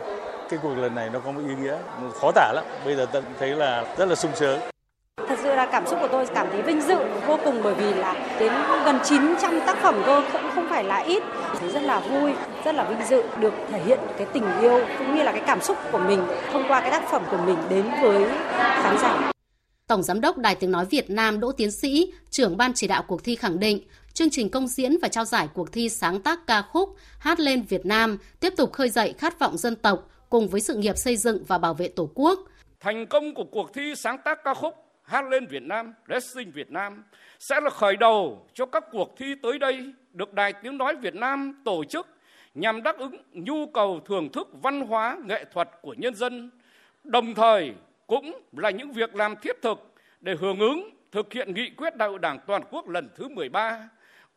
cái cuộc lần này nó có một ý nghĩa khó tả lắm. Bây giờ tận thấy là rất là sung sướng. Thật sự là cảm xúc của tôi cảm thấy vinh dự vô cùng bởi vì là đến gần 900 tác phẩm cơ cũng không phải là ít. Thấy rất là vui, rất là vinh dự được thể hiện cái tình yêu cũng như là cái cảm xúc của mình thông qua cái tác phẩm của mình đến với khán giả. Tổng Giám đốc Đài Tiếng Nói Việt Nam Đỗ Tiến Sĩ, trưởng ban chỉ đạo cuộc thi khẳng định, chương trình công diễn và trao giải cuộc thi sáng tác ca khúc Hát lên Việt Nam tiếp tục khơi dậy khát vọng dân tộc cùng với sự nghiệp xây dựng và bảo vệ Tổ quốc. Thành công của cuộc thi sáng tác ca khúc Hát lên Việt Nam, Racing Việt Nam sẽ là khởi đầu cho các cuộc thi tới đây được Đài Tiếng Nói Việt Nam tổ chức nhằm đáp ứng nhu cầu thưởng thức văn hóa nghệ thuật của nhân dân, đồng thời cũng là những việc làm thiết thực để hưởng ứng thực hiện nghị quyết Đại hội Đảng toàn quốc lần thứ 13.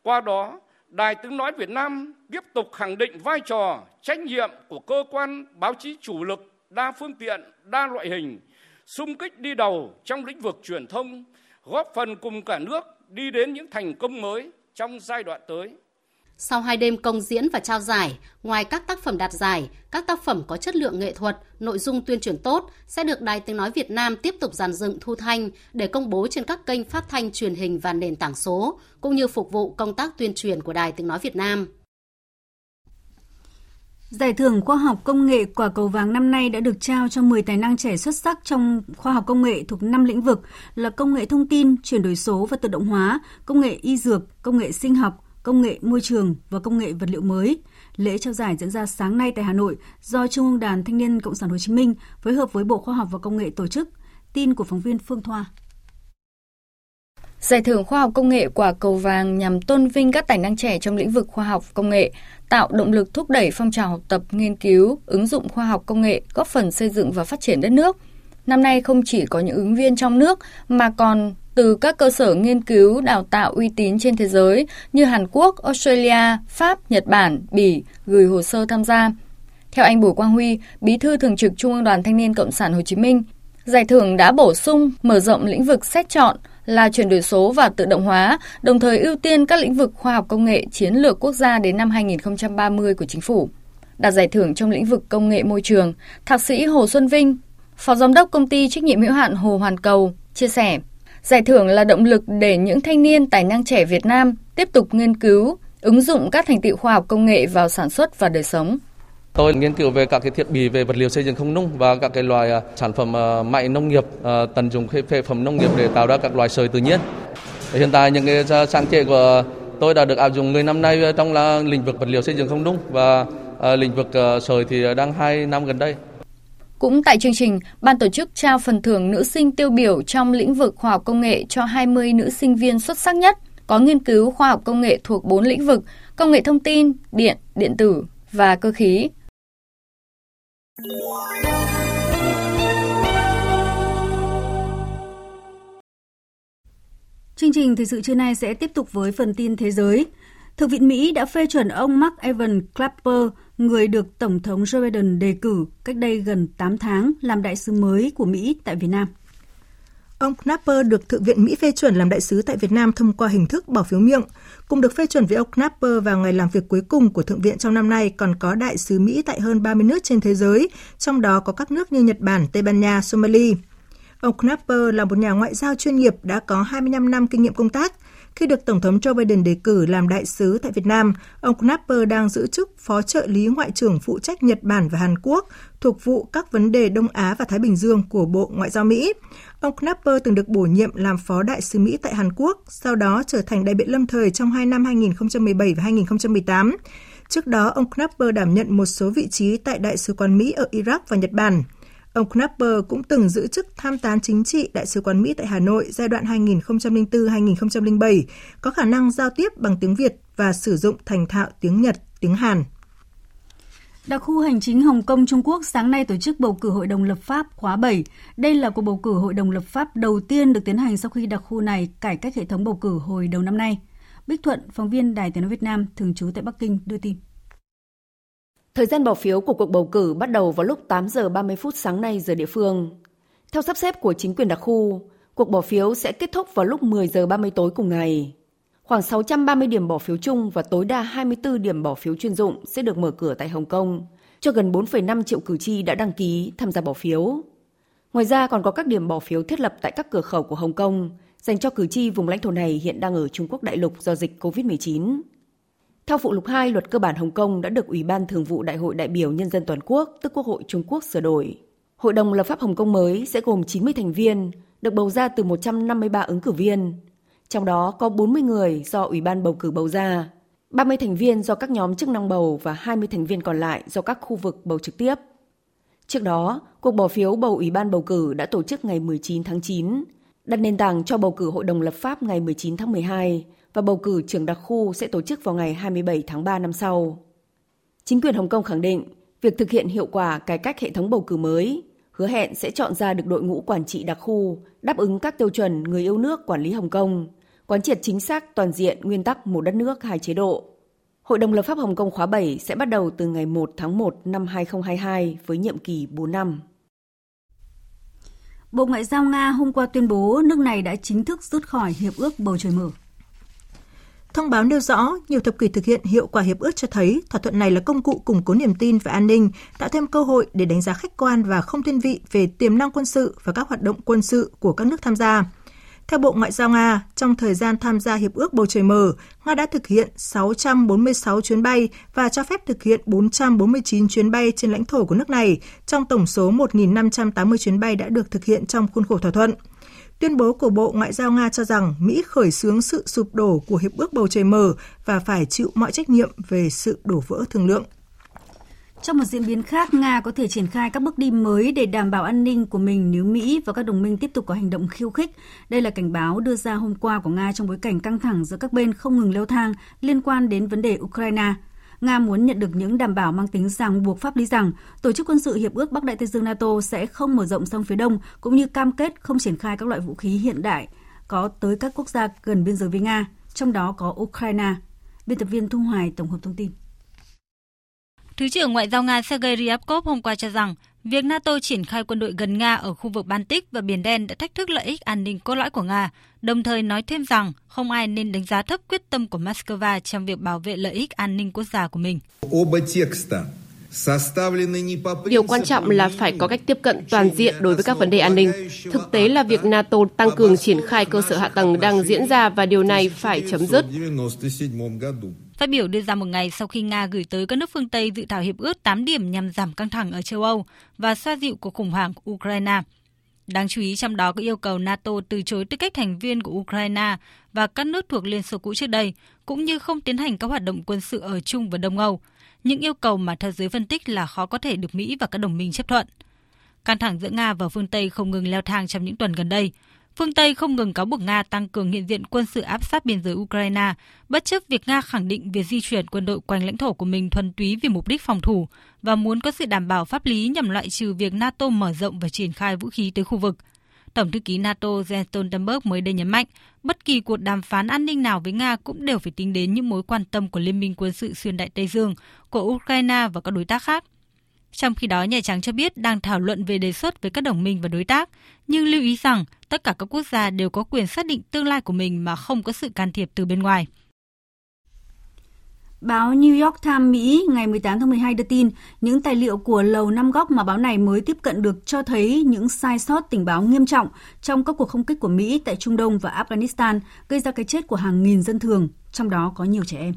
Qua đó, Đài Tiếng Nói Việt Nam tiếp tục khẳng định vai trò, trách nhiệm của cơ quan báo chí chủ lực, đa phương tiện, đa loại hình, sung kích đi đầu trong lĩnh vực truyền thông, góp phần cùng cả nước đi đến những thành công mới trong giai đoạn tới. Sau hai đêm công diễn và trao giải, ngoài các tác phẩm đạt giải, các tác phẩm có chất lượng nghệ thuật, nội dung tuyên truyền tốt sẽ được Đài Tiếng Nói Việt Nam tiếp tục dàn dựng thu thanh để công bố trên các kênh phát thanh truyền hình và nền tảng số, cũng như phục vụ công tác tuyên truyền của Đài Tiếng Nói Việt Nam. Giải thưởng khoa học công nghệ quả cầu vàng năm nay đã được trao cho 10 tài năng trẻ xuất sắc trong khoa học công nghệ thuộc 5 lĩnh vực là công nghệ thông tin, chuyển đổi số và tự động hóa, công nghệ y dược, công nghệ sinh học, công nghệ môi trường và công nghệ vật liệu mới. Lễ trao giải diễn ra sáng nay tại Hà Nội do Trung ương Đoàn Thanh niên Cộng sản Hồ Chí Minh phối hợp với Bộ Khoa học và Công nghệ tổ chức. Tin của phóng viên Phương Thoa. Giải thưởng khoa học công nghệ quả cầu vàng nhằm tôn vinh các tài năng trẻ trong lĩnh vực khoa học công nghệ, tạo động lực thúc đẩy phong trào học tập, nghiên cứu, ứng dụng khoa học công nghệ, góp phần xây dựng và phát triển đất nước. Năm nay không chỉ có những ứng viên trong nước mà còn từ các cơ sở nghiên cứu đào tạo uy tín trên thế giới như Hàn Quốc, Australia, Pháp, Nhật Bản, Bỉ gửi hồ sơ tham gia. Theo anh Bùi Quang Huy, Bí thư Thường trực Trung ương Đoàn Thanh niên Cộng sản Hồ Chí Minh, giải thưởng đã bổ sung, mở rộng lĩnh vực xét chọn là chuyển đổi số và tự động hóa, đồng thời ưu tiên các lĩnh vực khoa học công nghệ chiến lược quốc gia đến năm 2030 của chính phủ. Đạt giải thưởng trong lĩnh vực công nghệ môi trường, Thạc sĩ Hồ Xuân Vinh, Phó Giám đốc Công ty Trách nhiệm hữu hạn Hồ Hoàn Cầu, chia sẻ, giải thưởng là động lực để những thanh niên tài năng trẻ Việt Nam tiếp tục nghiên cứu, ứng dụng các thành tựu khoa học công nghệ vào sản xuất và đời sống. Tôi nghiên cứu về các cái thiết bị về vật liệu xây dựng không nung và các cái loại à, sản phẩm à, nông nghiệp à, tận dụng phế phẩm nông nghiệp để tạo ra các loại sợi tự nhiên. Hiện tại những cái à, sáng chế của tôi đã được áp dụng người năm nay trong là lĩnh vực vật liệu xây dựng không nung và lĩnh vực sợi thì đang hai năm gần đây. Cũng tại chương trình, ban tổ chức trao phần thưởng nữ sinh tiêu biểu trong lĩnh vực khoa học công nghệ cho 20 nữ sinh viên xuất sắc nhất, có nghiên cứu khoa học công nghệ thuộc 4 lĩnh vực: công nghệ thông tin, điện, điện tử và cơ khí. Chương trình thời sự trưa nay sẽ tiếp tục với phần tin thế giới. Thượng viện Mỹ đã phê chuẩn ông Mark Evan Clapper, người được Tổng thống Joe Biden đề cử cách đây gần 8 tháng làm đại sứ mới của Mỹ tại Việt Nam. Ông Knapper được Thượng viện Mỹ phê chuẩn làm đại sứ tại Việt Nam thông qua hình thức bỏ phiếu miệng. Cùng được phê chuẩn với ông Knapper vào ngày làm việc cuối cùng của Thượng viện trong năm nay còn có đại sứ Mỹ tại hơn 30 nước trên thế giới, trong đó có các nước như Nhật Bản, Tây Ban Nha, Somalia. Ông Knapper là một nhà ngoại giao chuyên nghiệp đã có 25 năm kinh nghiệm công tác. Khi được Tổng thống Joe Biden đề cử làm đại sứ tại Việt Nam, ông Knapper đang giữ chức Phó trợ lý Ngoại trưởng phụ trách Nhật Bản và Hàn Quốc, thuộc vụ các vấn đề Đông Á và Thái Bình Dương của Bộ Ngoại giao Mỹ. Ông Knapper từng được bổ nhiệm làm Phó Đại sứ Mỹ tại Hàn Quốc, sau đó trở thành đại biện lâm thời trong hai năm 2017 và 2018. Trước đó, ông Knapper đảm nhận một số vị trí tại Đại sứ quán Mỹ ở Iraq và Nhật Bản. Ông Knapper cũng từng giữ chức tham tán chính trị Đại sứ quán Mỹ tại Hà Nội giai đoạn 2004-2007, có khả năng giao tiếp bằng tiếng Việt và sử dụng thành thạo tiếng Nhật, tiếng Hàn. Đặc khu hành chính Hồng Kông Trung Quốc sáng nay tổ chức bầu cử Hội đồng lập pháp khóa 7. Đây là cuộc bầu cử Hội đồng lập pháp đầu tiên được tiến hành sau khi đặc khu này cải cách hệ thống bầu cử hồi đầu năm nay. Bích Thuận, phóng viên Đài Tiếng nói Việt Nam thường trú tại Bắc Kinh đưa tin. Thời gian bỏ phiếu của cuộc bầu cử bắt đầu vào lúc 8 giờ 30 phút sáng nay giờ địa phương. Theo sắp xếp của chính quyền đặc khu, cuộc bỏ phiếu sẽ kết thúc vào lúc 10 giờ 30 tối cùng ngày. Khoảng 630 điểm bỏ phiếu chung và tối đa 24 điểm bỏ phiếu chuyên dụng sẽ được mở cửa tại Hồng Kông cho gần 4,5 triệu cử tri đã đăng ký tham gia bỏ phiếu. Ngoài ra còn có các điểm bỏ phiếu thiết lập tại các cửa khẩu của Hồng Kông dành cho cử tri vùng lãnh thổ này hiện đang ở Trung Quốc đại lục do dịch COVID-19. Theo phụ lục 2, luật cơ bản Hồng Kông đã được Ủy ban Thường vụ Đại hội đại biểu Nhân dân toàn quốc, tức Quốc hội Trung Quốc sửa đổi. Hội đồng lập pháp Hồng Kông mới sẽ gồm 90 thành viên, được bầu ra từ 153 ứng cử viên. Trong đó có 40 người do Ủy ban bầu cử bầu ra, 30 thành viên do các nhóm chức năng bầu và 20 thành viên còn lại do các khu vực bầu trực tiếp. Trước đó, cuộc bỏ phiếu bầu Ủy ban bầu cử đã tổ chức ngày 19 tháng 9, đặt nền tảng cho bầu cử Hội đồng lập pháp ngày 19 tháng 12 và bầu cử trưởng đặc khu sẽ tổ chức vào ngày 27 tháng 3 năm sau. Chính quyền Hồng Kông khẳng định việc thực hiện hiệu quả cải cách hệ thống bầu cử mới, hứa hẹn sẽ chọn ra được đội ngũ quản trị đặc khu đáp ứng các tiêu chuẩn người yêu nước quản lý Hồng Kông, quán triệt chính xác toàn diện nguyên tắc một đất nước hai chế độ. Hội đồng lập pháp Hồng Kông khóa 7 sẽ bắt đầu từ ngày 1 tháng 1 năm 2022 với nhiệm kỳ 4 năm. Bộ Ngoại giao Nga hôm qua tuyên bố nước này đã chính thức rút khỏi Hiệp ước Bầu Trời Mở. Thông báo nêu rõ, nhiều thập kỷ thực hiện hiệu quả hiệp ước cho thấy thỏa thuận này là công cụ củng cố niềm tin và an ninh, tạo thêm cơ hội để đánh giá khách quan và không thiên vị về tiềm năng quân sự và các hoạt động quân sự của các nước tham gia. Theo Bộ Ngoại giao Nga, trong thời gian tham gia Hiệp ước Bầu Trời Mở, Nga đã thực hiện 646 chuyến bay và cho phép thực hiện 449 chuyến bay trên lãnh thổ của nước này, trong tổng số 1.580 chuyến bay đã được thực hiện trong khuôn khổ thỏa thuận. Tuyên bố của Bộ Ngoại giao Nga cho rằng Mỹ khởi xướng sự sụp đổ của Hiệp ước Bầu Trời Mở và phải chịu mọi trách nhiệm về sự đổ vỡ thương lượng. Trong một diễn biến khác, Nga có thể triển khai các bước đi mới để đảm bảo an ninh của mình nếu Mỹ và các đồng minh tiếp tục có hành động khiêu khích. Đây là cảnh báo đưa ra hôm qua của Nga trong bối cảnh căng thẳng giữa các bên không ngừng leo thang liên quan đến vấn đề Ukraine. Nga muốn nhận được những đảm bảo mang tính ràng buộc pháp lý rằng Tổ chức quân sự Hiệp ước Bắc Đại Tây Dương NATO sẽ không mở rộng sang phía đông, cũng như cam kết không triển khai các loại vũ khí hiện đại có tới các quốc gia gần biên giới với Nga, trong đó có Ukraine. Biên tập viên Thu Hoài tổng hợp thông tin. Thứ trưởng Ngoại giao Nga Sergei Ryabkov hôm qua cho rằng việc NATO triển khai quân đội gần Nga ở khu vực Baltic và Biển Đen đã thách thức lợi ích an ninh cốt lõi của Nga, đồng thời nói thêm rằng không ai nên đánh giá thấp quyết tâm của Moscow trong việc bảo vệ lợi ích an ninh quốc gia của mình. Điều quan trọng là phải có cách tiếp cận toàn diện đối với các vấn đề an ninh. Thực tế là việc NATO tăng cường triển khai cơ sở hạ tầng đang diễn ra và điều này phải chấm dứt. Phát biểu đưa ra một ngày sau khi Nga gửi tới các nước phương Tây dự thảo hiệp ước 8 điểm nhằm giảm căng thẳng ở châu Âu và xoa dịu cuộc khủng hoảng của Ukraine. Đáng chú ý trong đó có yêu cầu NATO từ chối tư cách thành viên của Ukraine và các nước thuộc Liên Xô cũ trước đây, cũng như không tiến hành các hoạt động quân sự ở Trung và Đông Âu. Những yêu cầu mà theo giới phân tích là khó có thể được Mỹ và các đồng minh chấp thuận. Căng thẳng giữa Nga và phương Tây không ngừng leo thang trong những tuần gần đây – Phương Tây không ngừng cáo buộc Nga tăng cường hiện diện quân sự áp sát biên giới Ukraine, bất chấp việc Nga khẳng định việc di chuyển quân đội quanh lãnh thổ của mình thuần túy vì mục đích phòng thủ và muốn có sự đảm bảo pháp lý nhằm loại trừ việc NATO mở rộng và triển khai vũ khí tới khu vực. Tổng thư ký NATO Jens Stoltenberg mới đây nhấn mạnh, bất kỳ cuộc đàm phán an ninh nào với Nga cũng đều phải tính đến những mối quan tâm của Liên minh quân sự xuyên Đại Tây Dương, của Ukraine và các đối tác khác. Trong khi đó, Nhà Trắng cho biết đang thảo luận về đề xuất với các đồng minh và đối tác, nhưng lưu ý rằng tất cả các quốc gia đều có quyền xác định tương lai của mình mà không có sự can thiệp từ bên ngoài. Báo New York Times Mỹ ngày 18 tháng 12 đưa tin, những tài liệu của Lầu Năm Góc mà báo này mới tiếp cận được cho thấy những sai sót tình báo nghiêm trọng trong các cuộc không kích của Mỹ tại Trung Đông và Afghanistan, gây ra cái chết của hàng nghìn dân thường, trong đó có nhiều trẻ em.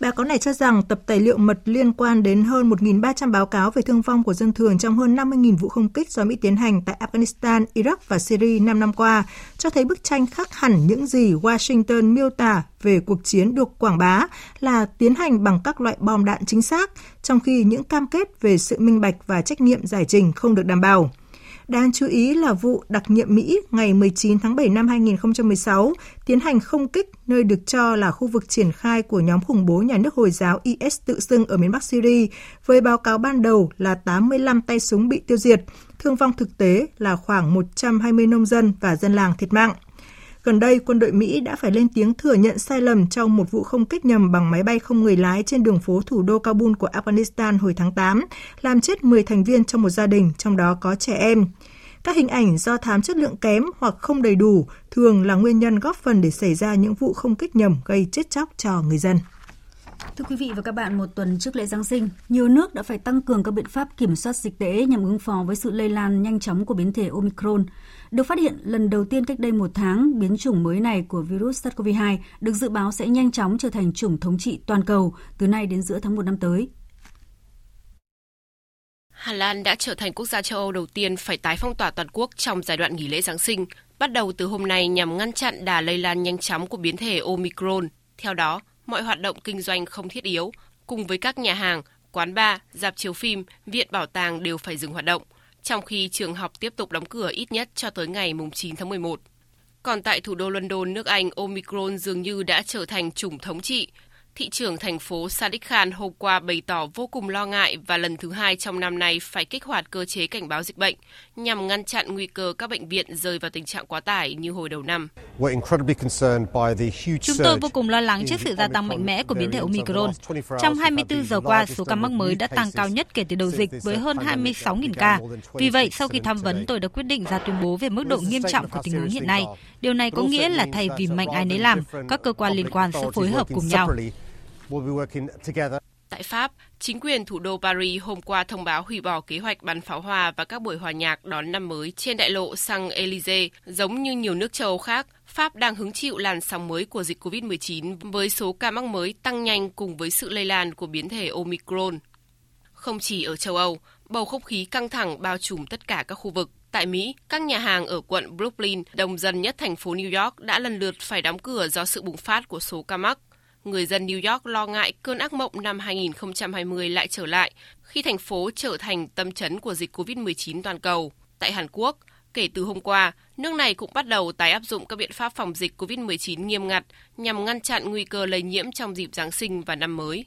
Báo cáo này cho rằng tập tài liệu mật liên quan đến hơn 1.300 báo cáo về thương vong của dân thường trong hơn 50.000 vụ không kích do Mỹ tiến hành tại Afghanistan, Iraq và Syria 5 năm qua, cho thấy bức tranh khác hẳn những gì Washington miêu tả về cuộc chiến được quảng bá là tiến hành bằng các loại bom đạn chính xác, trong khi những cam kết về sự minh bạch và trách nhiệm giải trình không được đảm bảo. Đáng chú ý là vụ đặc nhiệm Mỹ ngày 19 tháng 7 năm 2016 tiến hành không kích nơi được cho là khu vực triển khai của nhóm khủng bố nhà nước Hồi giáo IS tự xưng ở miền Bắc Syria, với báo cáo ban đầu là 85 tay súng bị tiêu diệt, thương vong thực tế là khoảng 120 nông dân và dân làng thiệt mạng. Gần đây, quân đội Mỹ đã phải lên tiếng thừa nhận sai lầm trong một vụ không kích nhầm bằng máy bay không người lái trên đường phố thủ đô Kabul của Afghanistan hồi tháng 8, làm chết 10 thành viên trong một gia đình, trong đó có trẻ em. Các hình ảnh do thám chất lượng kém hoặc không đầy đủ thường là nguyên nhân góp phần để xảy ra những vụ không kích nhầm gây chết chóc cho người dân. Thưa quý vị và các bạn, một tuần trước lễ Giáng sinh, nhiều nước đã phải tăng cường các biện pháp kiểm soát dịch tễ nhằm ứng phó với sự lây lan nhanh chóng của biến thể Omicron. Được phát hiện lần đầu tiên cách đây một tháng, biến chủng mới này của virus SARS-CoV-2 được dự báo sẽ nhanh chóng trở thành chủng thống trị toàn cầu từ nay đến giữa tháng 1 năm tới. Hà Lan đã trở thành quốc gia châu Âu đầu tiên phải tái phong tỏa toàn quốc trong giai đoạn nghỉ lễ Giáng sinh, bắt đầu từ hôm nay nhằm ngăn chặn đà lây lan nhanh chóng của biến thể Omicron. Theo đó, mọi hoạt động kinh doanh không thiết yếu, cùng với các nhà hàng, quán bar, dạp chiếu phim, viện bảo tàng đều phải dừng hoạt động, trong khi trường học tiếp tục đóng cửa ít nhất cho tới ngày 9 tháng 11. Còn tại thủ đô London, nước Anh, Omicron dường như đã trở thành chủng thống trị, thị trưởng thành phố Sadiq Khan hôm qua bày tỏ vô cùng lo ngại và lần thứ hai trong năm nay phải kích hoạt cơ chế cảnh báo dịch bệnh nhằm ngăn chặn nguy cơ các bệnh viện rơi vào tình trạng quá tải như hồi đầu năm. Chúng tôi vô cùng lo lắng trước sự gia tăng mạnh mẽ của biến thể Omicron. Trong 24 giờ qua, số ca mắc mới đã tăng cao nhất kể từ đầu dịch với hơn 26.000 ca. Vì vậy, sau khi tham vấn, tôi đã quyết định ra tuyên bố về mức độ nghiêm trọng của tình huống hiện nay. Điều này có nghĩa là thay vì mạnh ai nấy làm, các cơ quan liên quan sẽ phối hợp cùng nhau. Tại Pháp, chính quyền thủ đô Paris hôm qua thông báo hủy bỏ kế hoạch bắn pháo hoa và các buổi hòa nhạc đón năm mới trên đại lộ sang Elysee. Giống như nhiều nước châu Âu khác, Pháp đang hứng chịu làn sóng mới của dịch COVID-19 với số ca mắc mới tăng nhanh cùng với sự lây lan của biến thể Omicron. Không chỉ ở châu Âu, bầu không khí căng thẳng bao trùm tất cả các khu vực. Tại Mỹ, các nhà hàng ở quận Brooklyn, đông dân nhất thành phố New York đã lần lượt phải đóng cửa do sự bùng phát của số ca mắc người dân New York lo ngại cơn ác mộng năm 2020 lại trở lại khi thành phố trở thành tâm chấn của dịch COVID-19 toàn cầu. Tại Hàn Quốc, kể từ hôm qua, nước này cũng bắt đầu tái áp dụng các biện pháp phòng dịch COVID-19 nghiêm ngặt nhằm ngăn chặn nguy cơ lây nhiễm trong dịp Giáng sinh và năm mới.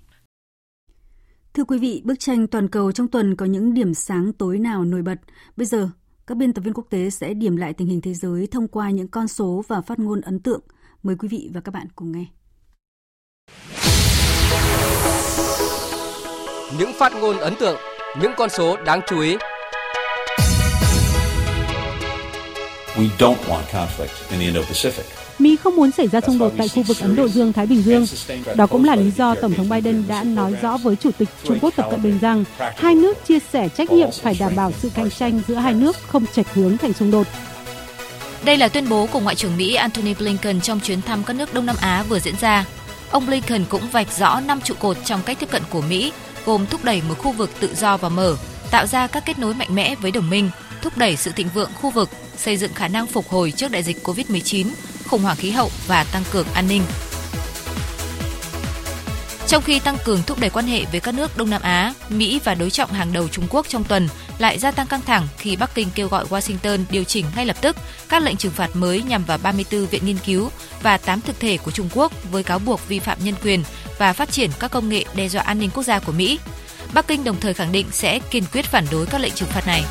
Thưa quý vị, bức tranh toàn cầu trong tuần có những điểm sáng tối nào nổi bật. Bây giờ, các biên tập viên quốc tế sẽ điểm lại tình hình thế giới thông qua những con số và phát ngôn ấn tượng. Mời quý vị và các bạn cùng nghe. Những phát ngôn ấn tượng, những con số đáng chú ý. We don't want conflict in the Indo-Pacific. Mỹ không muốn xảy ra xung đột tại khu vực Ấn Độ Dương-Thái Bình Dương. Đó cũng là lý do Tổng thống Biden đã nói rõ với Chủ tịch Trung Quốc Tập Cận Bình rằng hai nước chia sẻ trách nhiệm phải đảm bảo sự cạnh tranh giữa hai nước không chệch hướng thành xung đột. Đây là tuyên bố của Ngoại trưởng Mỹ Antony Blinken trong chuyến thăm các nước Đông Nam Á vừa diễn ra. Ông Blinken cũng vạch rõ năm trụ cột trong cách tiếp cận của Mỹ, gồm thúc đẩy một khu vực tự do và mở, tạo ra các kết nối mạnh mẽ với đồng minh, thúc đẩy sự thịnh vượng khu vực, xây dựng khả năng phục hồi trước đại dịch COVID-19, khủng hoảng khí hậu và tăng cường an ninh. Trong khi tăng cường thúc đẩy quan hệ với các nước Đông Nam Á, Mỹ và đối trọng hàng đầu Trung Quốc trong tuần lại gia tăng căng thẳng khi Bắc Kinh kêu gọi Washington điều chỉnh ngay lập tức các lệnh trừng phạt mới nhằm vào 34 viện nghiên cứu và 8 thực thể của Trung Quốc với cáo buộc vi phạm nhân quyền và phát triển các công nghệ đe dọa an ninh quốc gia của Mỹ. Bắc Kinh đồng thời khẳng định sẽ kiên quyết phản đối các lệnh trừng phạt này.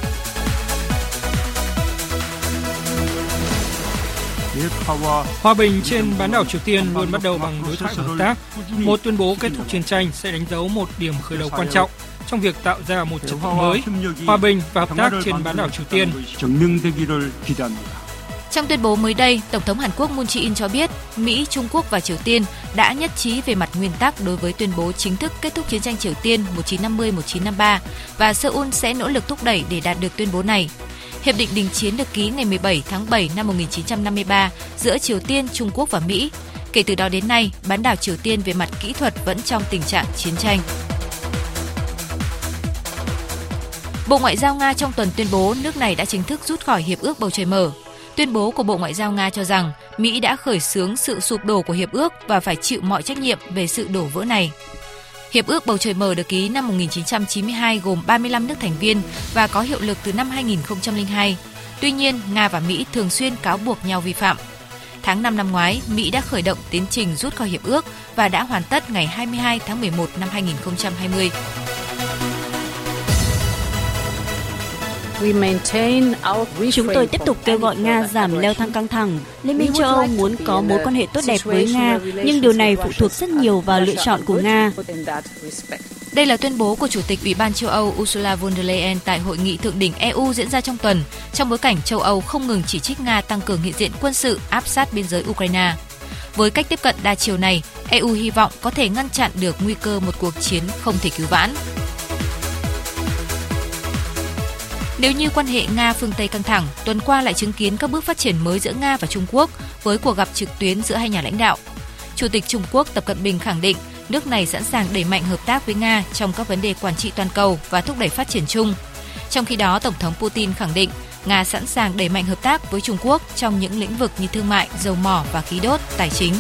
Hòa bình trên bán đảo Triều Tiên luôn bắt đầu bằng đối thoại hợp tác. Một tuyên bố kết thúc chiến tranh sẽ đánh dấu một điểm khởi đầu quan trọng trong việc tạo ra một trật tự mới, hòa bình và hợp tác trên bán đảo Triều Tiên. Trong tuyên bố mới đây, Tổng thống Hàn Quốc Moon Jae-in cho biết Mỹ, Trung Quốc và Triều Tiên đã nhất trí về mặt nguyên tắc đối với tuyên bố chính thức kết thúc chiến tranh Triều Tiên 1950-1953 và Seoul sẽ nỗ lực thúc đẩy để đạt được tuyên bố này. Hiệp định đình chiến được ký ngày 17 tháng 7 năm 1953 giữa Triều Tiên, Trung Quốc và Mỹ. Kể từ đó đến nay, bán đảo Triều Tiên về mặt kỹ thuật vẫn trong tình trạng chiến tranh. Bộ Ngoại giao Nga trong tuần tuyên bố nước này đã chính thức rút khỏi Hiệp ước Bầu Trời Mở. Tuyên bố của Bộ Ngoại giao Nga cho rằng Mỹ đã khởi xướng sự sụp đổ của hiệp ước và phải chịu mọi trách nhiệm về sự đổ vỡ này. Hiệp ước Bầu Trời Mở được ký năm 1992 gồm 35 nước thành viên và có hiệu lực từ năm 2002. Tuy nhiên, Nga và Mỹ thường xuyên cáo buộc nhau vi phạm. Tháng 5 năm ngoái, Mỹ đã khởi động tiến trình rút khỏi hiệp ước và đã hoàn tất ngày 22 tháng 11 năm 2020. Chúng tôi tiếp tục kêu gọi Nga giảm leo thang căng thẳng. Liên minh châu Âu muốn có mối quan hệ tốt đẹp với Nga, nhưng điều này phụ thuộc rất nhiều vào lựa chọn của Nga. Đây là tuyên bố của Chủ tịch Ủy ban châu Âu Ursula von der Leyen tại hội nghị thượng đỉnh EU diễn ra trong tuần, trong bối cảnh châu Âu không ngừng chỉ trích Nga tăng cường hiện diện quân sự áp sát biên giới Ukraine. Với cách tiếp cận đa chiều này, EU hy vọng có thể ngăn chặn được nguy cơ một cuộc chiến không thể cứu vãn. Nếu như quan hệ Nga phương Tây căng thẳng, tuần qua lại chứng kiến các bước phát triển mới giữa Nga và Trung Quốc với cuộc gặp trực tuyến giữa hai nhà lãnh đạo. Chủ tịch Trung Quốc Tập Cận Bình khẳng định nước này sẵn sàng đẩy mạnh hợp tác với Nga trong các vấn đề quản trị toàn cầu và thúc đẩy phát triển chung. Trong khi đó, Tổng thống Putin khẳng định Nga sẵn sàng đẩy mạnh hợp tác với Trung Quốc trong những lĩnh vực như thương mại, dầu mỏ và khí đốt, tài chính.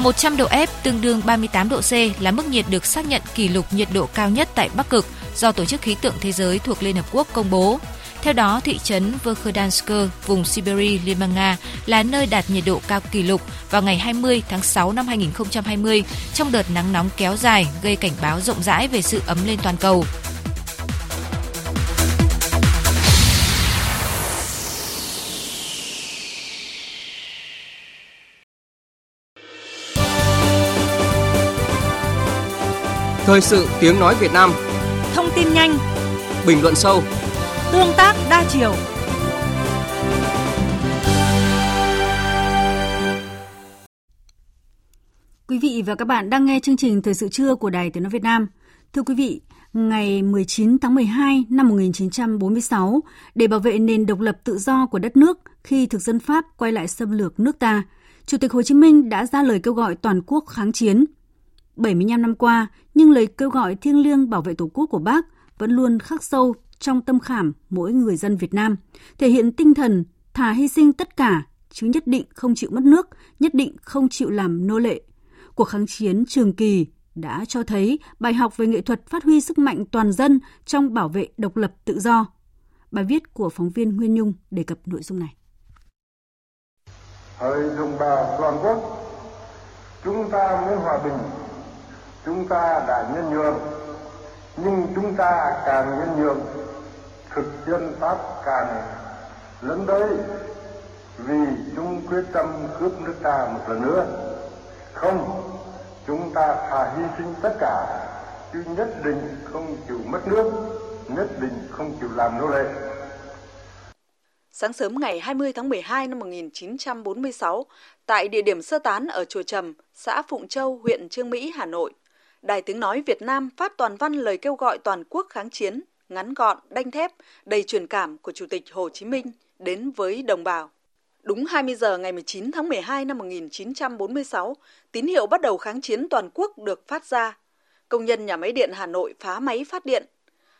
100 độ F tương đương 38 độ C là mức nhiệt được xác nhận kỷ lục nhiệt độ cao nhất tại Bắc Cực do Tổ chức Khí tượng Thế giới thuộc Liên Hợp Quốc công bố. Theo đó, thị trấn Verkhodansk, vùng Siberia, Liên bang Nga là nơi đạt nhiệt độ cao kỷ lục vào ngày 20 tháng 6 năm 2020 trong đợt nắng nóng kéo dài gây cảnh báo rộng rãi về sự ấm lên toàn cầu. Thời sự tiếng nói Việt Nam. Thông tin nhanh. Bình luận sâu. Tương tác đa chiều. Quý vị và các bạn đang nghe chương trình Thời sự trưa của Đài Tiếng Nói Việt Nam. Thưa quý vị, ngày 19 tháng 12 năm 1946, để bảo vệ nền độc lập tự do của đất nước khi thực dân Pháp quay lại xâm lược nước ta, Chủ tịch Hồ Chí Minh đã ra lời kêu gọi toàn quốc kháng chiến – 75 năm qua, nhưng lời kêu gọi thiêng liêng bảo vệ Tổ quốc của Bác vẫn luôn khắc sâu trong tâm khảm mỗi người dân Việt Nam, thể hiện tinh thần thà hy sinh tất cả chứ nhất định không chịu mất nước, nhất định không chịu làm nô lệ. Cuộc kháng chiến trường kỳ đã cho thấy bài học về nghệ thuật phát huy sức mạnh toàn dân trong bảo vệ độc lập tự do. Bài viết của phóng viên Nguyên Nhung đề cập nội dung này. Hỡi đồng bào toàn quốc, chúng ta muốn hòa bình chúng ta đã nhân nhượng nhưng chúng ta càng nhân nhượng thực dân pháp càng lớn tới vì chúng quyết tâm cướp nước ta một lần nữa. Không chúng ta thà hy sinh tất cả chứ nhất định không chịu mất nước nhất định không chịu làm nô lệ. Sáng sớm ngày 20 tháng 12 năm 1946, tại địa điểm sơ tán ở Chùa Trầm, xã Phụng Châu, huyện Trương Mỹ, Hà Nội, Đài Tiếng Nói Việt Nam phát toàn văn lời kêu gọi toàn quốc kháng chiến, ngắn gọn, đanh thép, đầy truyền cảm của Chủ tịch Hồ Chí Minh đến với đồng bào. Đúng 20 giờ ngày 19 tháng 12 năm 1946, tín hiệu bắt đầu kháng chiến toàn quốc được phát ra. Công nhân nhà máy điện Hà Nội phá máy phát điện.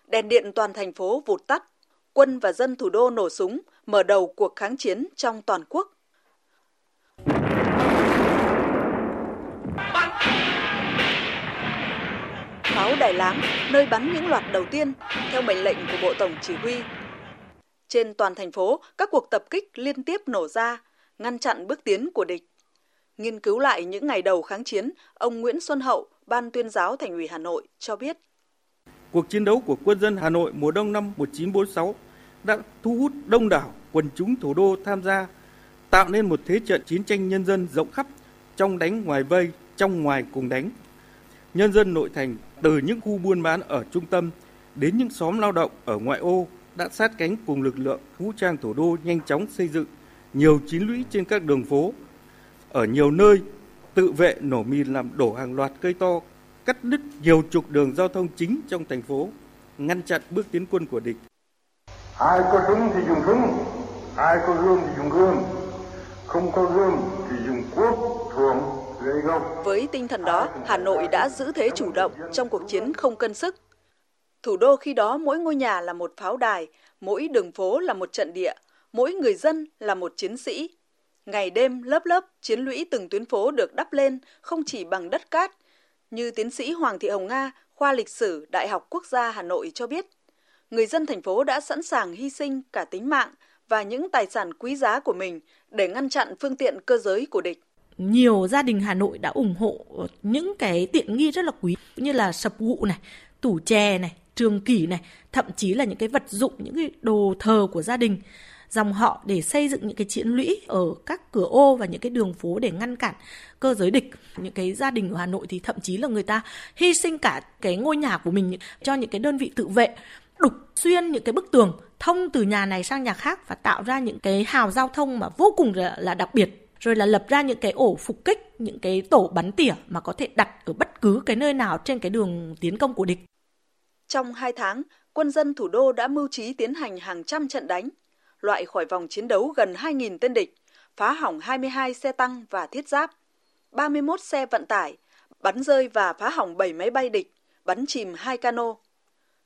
Đèn điện toàn thành phố vụt tắt. Quân và dân thủ đô nổ súng, mở đầu cuộc kháng chiến trong toàn quốc. Pháo Đài Láng, nơi bắn những loạt đầu tiên, theo mệnh lệnh của Bộ Tổng Chỉ huy. Trên toàn thành phố, các cuộc tập kích liên tiếp nổ ra, ngăn chặn bước tiến của địch. Nghiên cứu lại những ngày đầu kháng chiến, ông Nguyễn Xuân Hậu, Ban tuyên giáo Thành ủy Hà Nội cho biết. Cuộc chiến đấu của quân dân Hà Nội mùa đông năm 1946 đã thu hút đông đảo quần chúng thủ đô tham gia, tạo nên một thế trận chiến tranh nhân dân rộng khắp, trong đánh ngoài vây, trong ngoài cùng đánh. Nhân dân nội thành từ những khu buôn bán ở trung tâm đến những xóm lao động ở ngoại ô đã sát cánh cùng lực lượng vũ trang thủ đô nhanh chóng xây dựng nhiều chiến lũy trên các đường phố. Ở nhiều nơi, tự vệ nổ mìn làm đổ hàng loạt cây to, cắt đứt nhiều trục đường giao thông chính trong thành phố, ngăn chặn bước tiến quân của địch. Ai có súng thì dùng súng, ai có gươm thì dùng gươm, không có gươm thì dùng cuốc, thuồng. Với tinh thần đó, Hà Nội đã giữ thế chủ động trong cuộc chiến không cân sức. Thủ đô khi đó mỗi ngôi nhà là một pháo đài, mỗi đường phố là một trận địa, mỗi người dân là một chiến sĩ. Ngày đêm lớp lớp chiến lũy từng tuyến phố được đắp lên không chỉ bằng đất cát, như tiến sĩ Hoàng Thị Hồng Nga, khoa lịch sử Đại học Quốc gia Hà Nội cho biết, người dân thành phố đã sẵn sàng hy sinh cả tính mạng và những tài sản quý giá của mình để ngăn chặn phương tiện cơ giới của địch. Nhiều gia đình Hà Nội đã ủng hộ những cái tiện nghi rất là quý như là sập gụ này, tủ chè này, trường kỷ này, thậm chí là những cái vật dụng, những cái đồ thờ của gia đình dòng họ để xây dựng những cái chiến lũy ở các cửa ô và những cái đường phố để ngăn cản cơ giới địch. Những cái gia đình ở Hà Nội thì thậm chí là người ta hy sinh cả cái ngôi nhà của mình cho những cái đơn vị tự vệ đục xuyên những cái bức tường thông từ nhà này sang nhà khác và tạo ra những cái hào giao thông mà vô cùng là, là đặc biệt rồi là lập ra những cái ổ phục kích những cái tổ bắn tỉa mà có thể đặt ở bất cứ cái nơi nào trên cái đường tiến công của địch. Trong hai tháng, quân dân thủ đô đã mưu trí tiến hành hàng trăm trận đánh, loại khỏi vòng chiến đấu gần 2.000 tên địch, phá hỏng 22 xe tăng và thiết giáp, 31 xe vận tải, bắn rơi và phá hỏng 7 máy bay địch, bắn chìm 2 cano.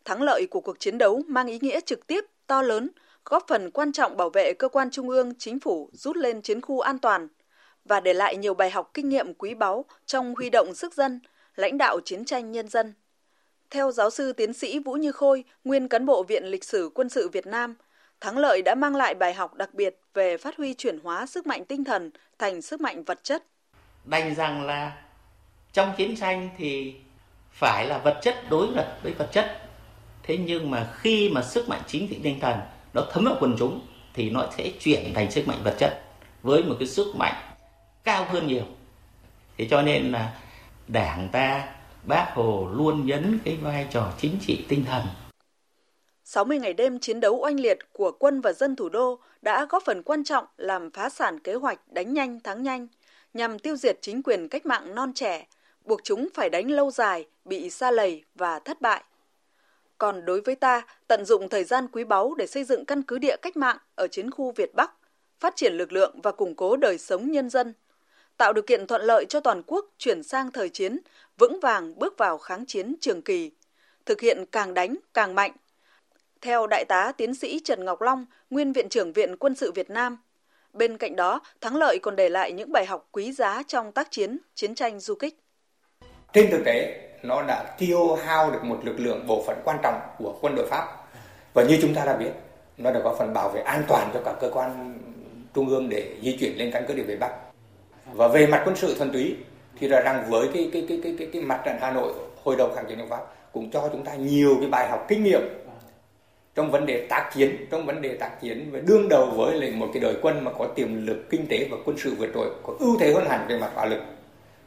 Thắng lợi của cuộc chiến đấu mang ý nghĩa trực tiếp, to lớn, góp phần quan trọng bảo vệ cơ quan trung ương, chính phủ rút lên chiến khu an toàn và để lại nhiều bài học kinh nghiệm quý báu trong huy động sức dân, lãnh đạo chiến tranh nhân dân. Theo giáo sư tiến sĩ Vũ Như Khôi, nguyên cán bộ Viện Lịch sử Quân sự Việt Nam, thắng lợi đã mang lại bài học đặc biệt về phát huy chuyển hóa sức mạnh tinh thần thành sức mạnh vật chất. Đành rằng là trong chiến tranh thì phải là vật chất đối lập với vật chất. Thế nhưng mà khi mà sức mạnh chính trị tinh thần nó thấm vào quần chúng thì nó sẽ chuyển thành sức mạnh vật chất với một cái sức mạnh cao hơn nhiều. Thế cho nên là đảng ta, bác Hồ luôn nhấn cái vai trò chính trị tinh thần 60 ngày đêm chiến đấu oanh liệt của quân và dân thủ đô đã góp phần quan trọng làm phá sản kế hoạch đánh nhanh thắng nhanh, nhằm tiêu diệt chính quyền cách mạng non trẻ, buộc chúng phải đánh lâu dài, bị xa lầy và thất bại. Còn đối với ta, tận dụng thời gian quý báu để xây dựng căn cứ địa cách mạng ở chiến khu Việt Bắc, phát triển lực lượng và củng cố đời sống nhân dân, tạo điều kiện thuận lợi cho toàn quốc chuyển sang thời chiến, vững vàng bước vào kháng chiến trường kỳ, thực hiện càng đánh càng mạnh, theo Đại tá Tiến sĩ Trần Ngọc Long, nguyên Viện trưởng Viện Quân sự Việt Nam, bên cạnh đó, thắng lợi còn để lại những bài học quý giá trong tác chiến, chiến tranh du kích. Trên thực tế, nó đã tiêu hao được một lực lượng bộ phận quan trọng của quân đội Pháp. Và như chúng ta đã biết, nó đã có phần bảo vệ an toàn cho cả cơ quan trung ương để di chuyển lên căn cứ địa về Bắc. Và về mặt quân sự thuần túy thì là rằng với cái cái cái cái cái, cái mặt trận Hà Nội hồi đầu kháng chiến chống Pháp cũng cho chúng ta nhiều cái bài học kinh nghiệm trong vấn đề tác chiến trong vấn đề tác chiến và đương đầu với lại một cái đội quân mà có tiềm lực kinh tế và quân sự vượt trội có ưu thế hơn hẳn về mặt hỏa lực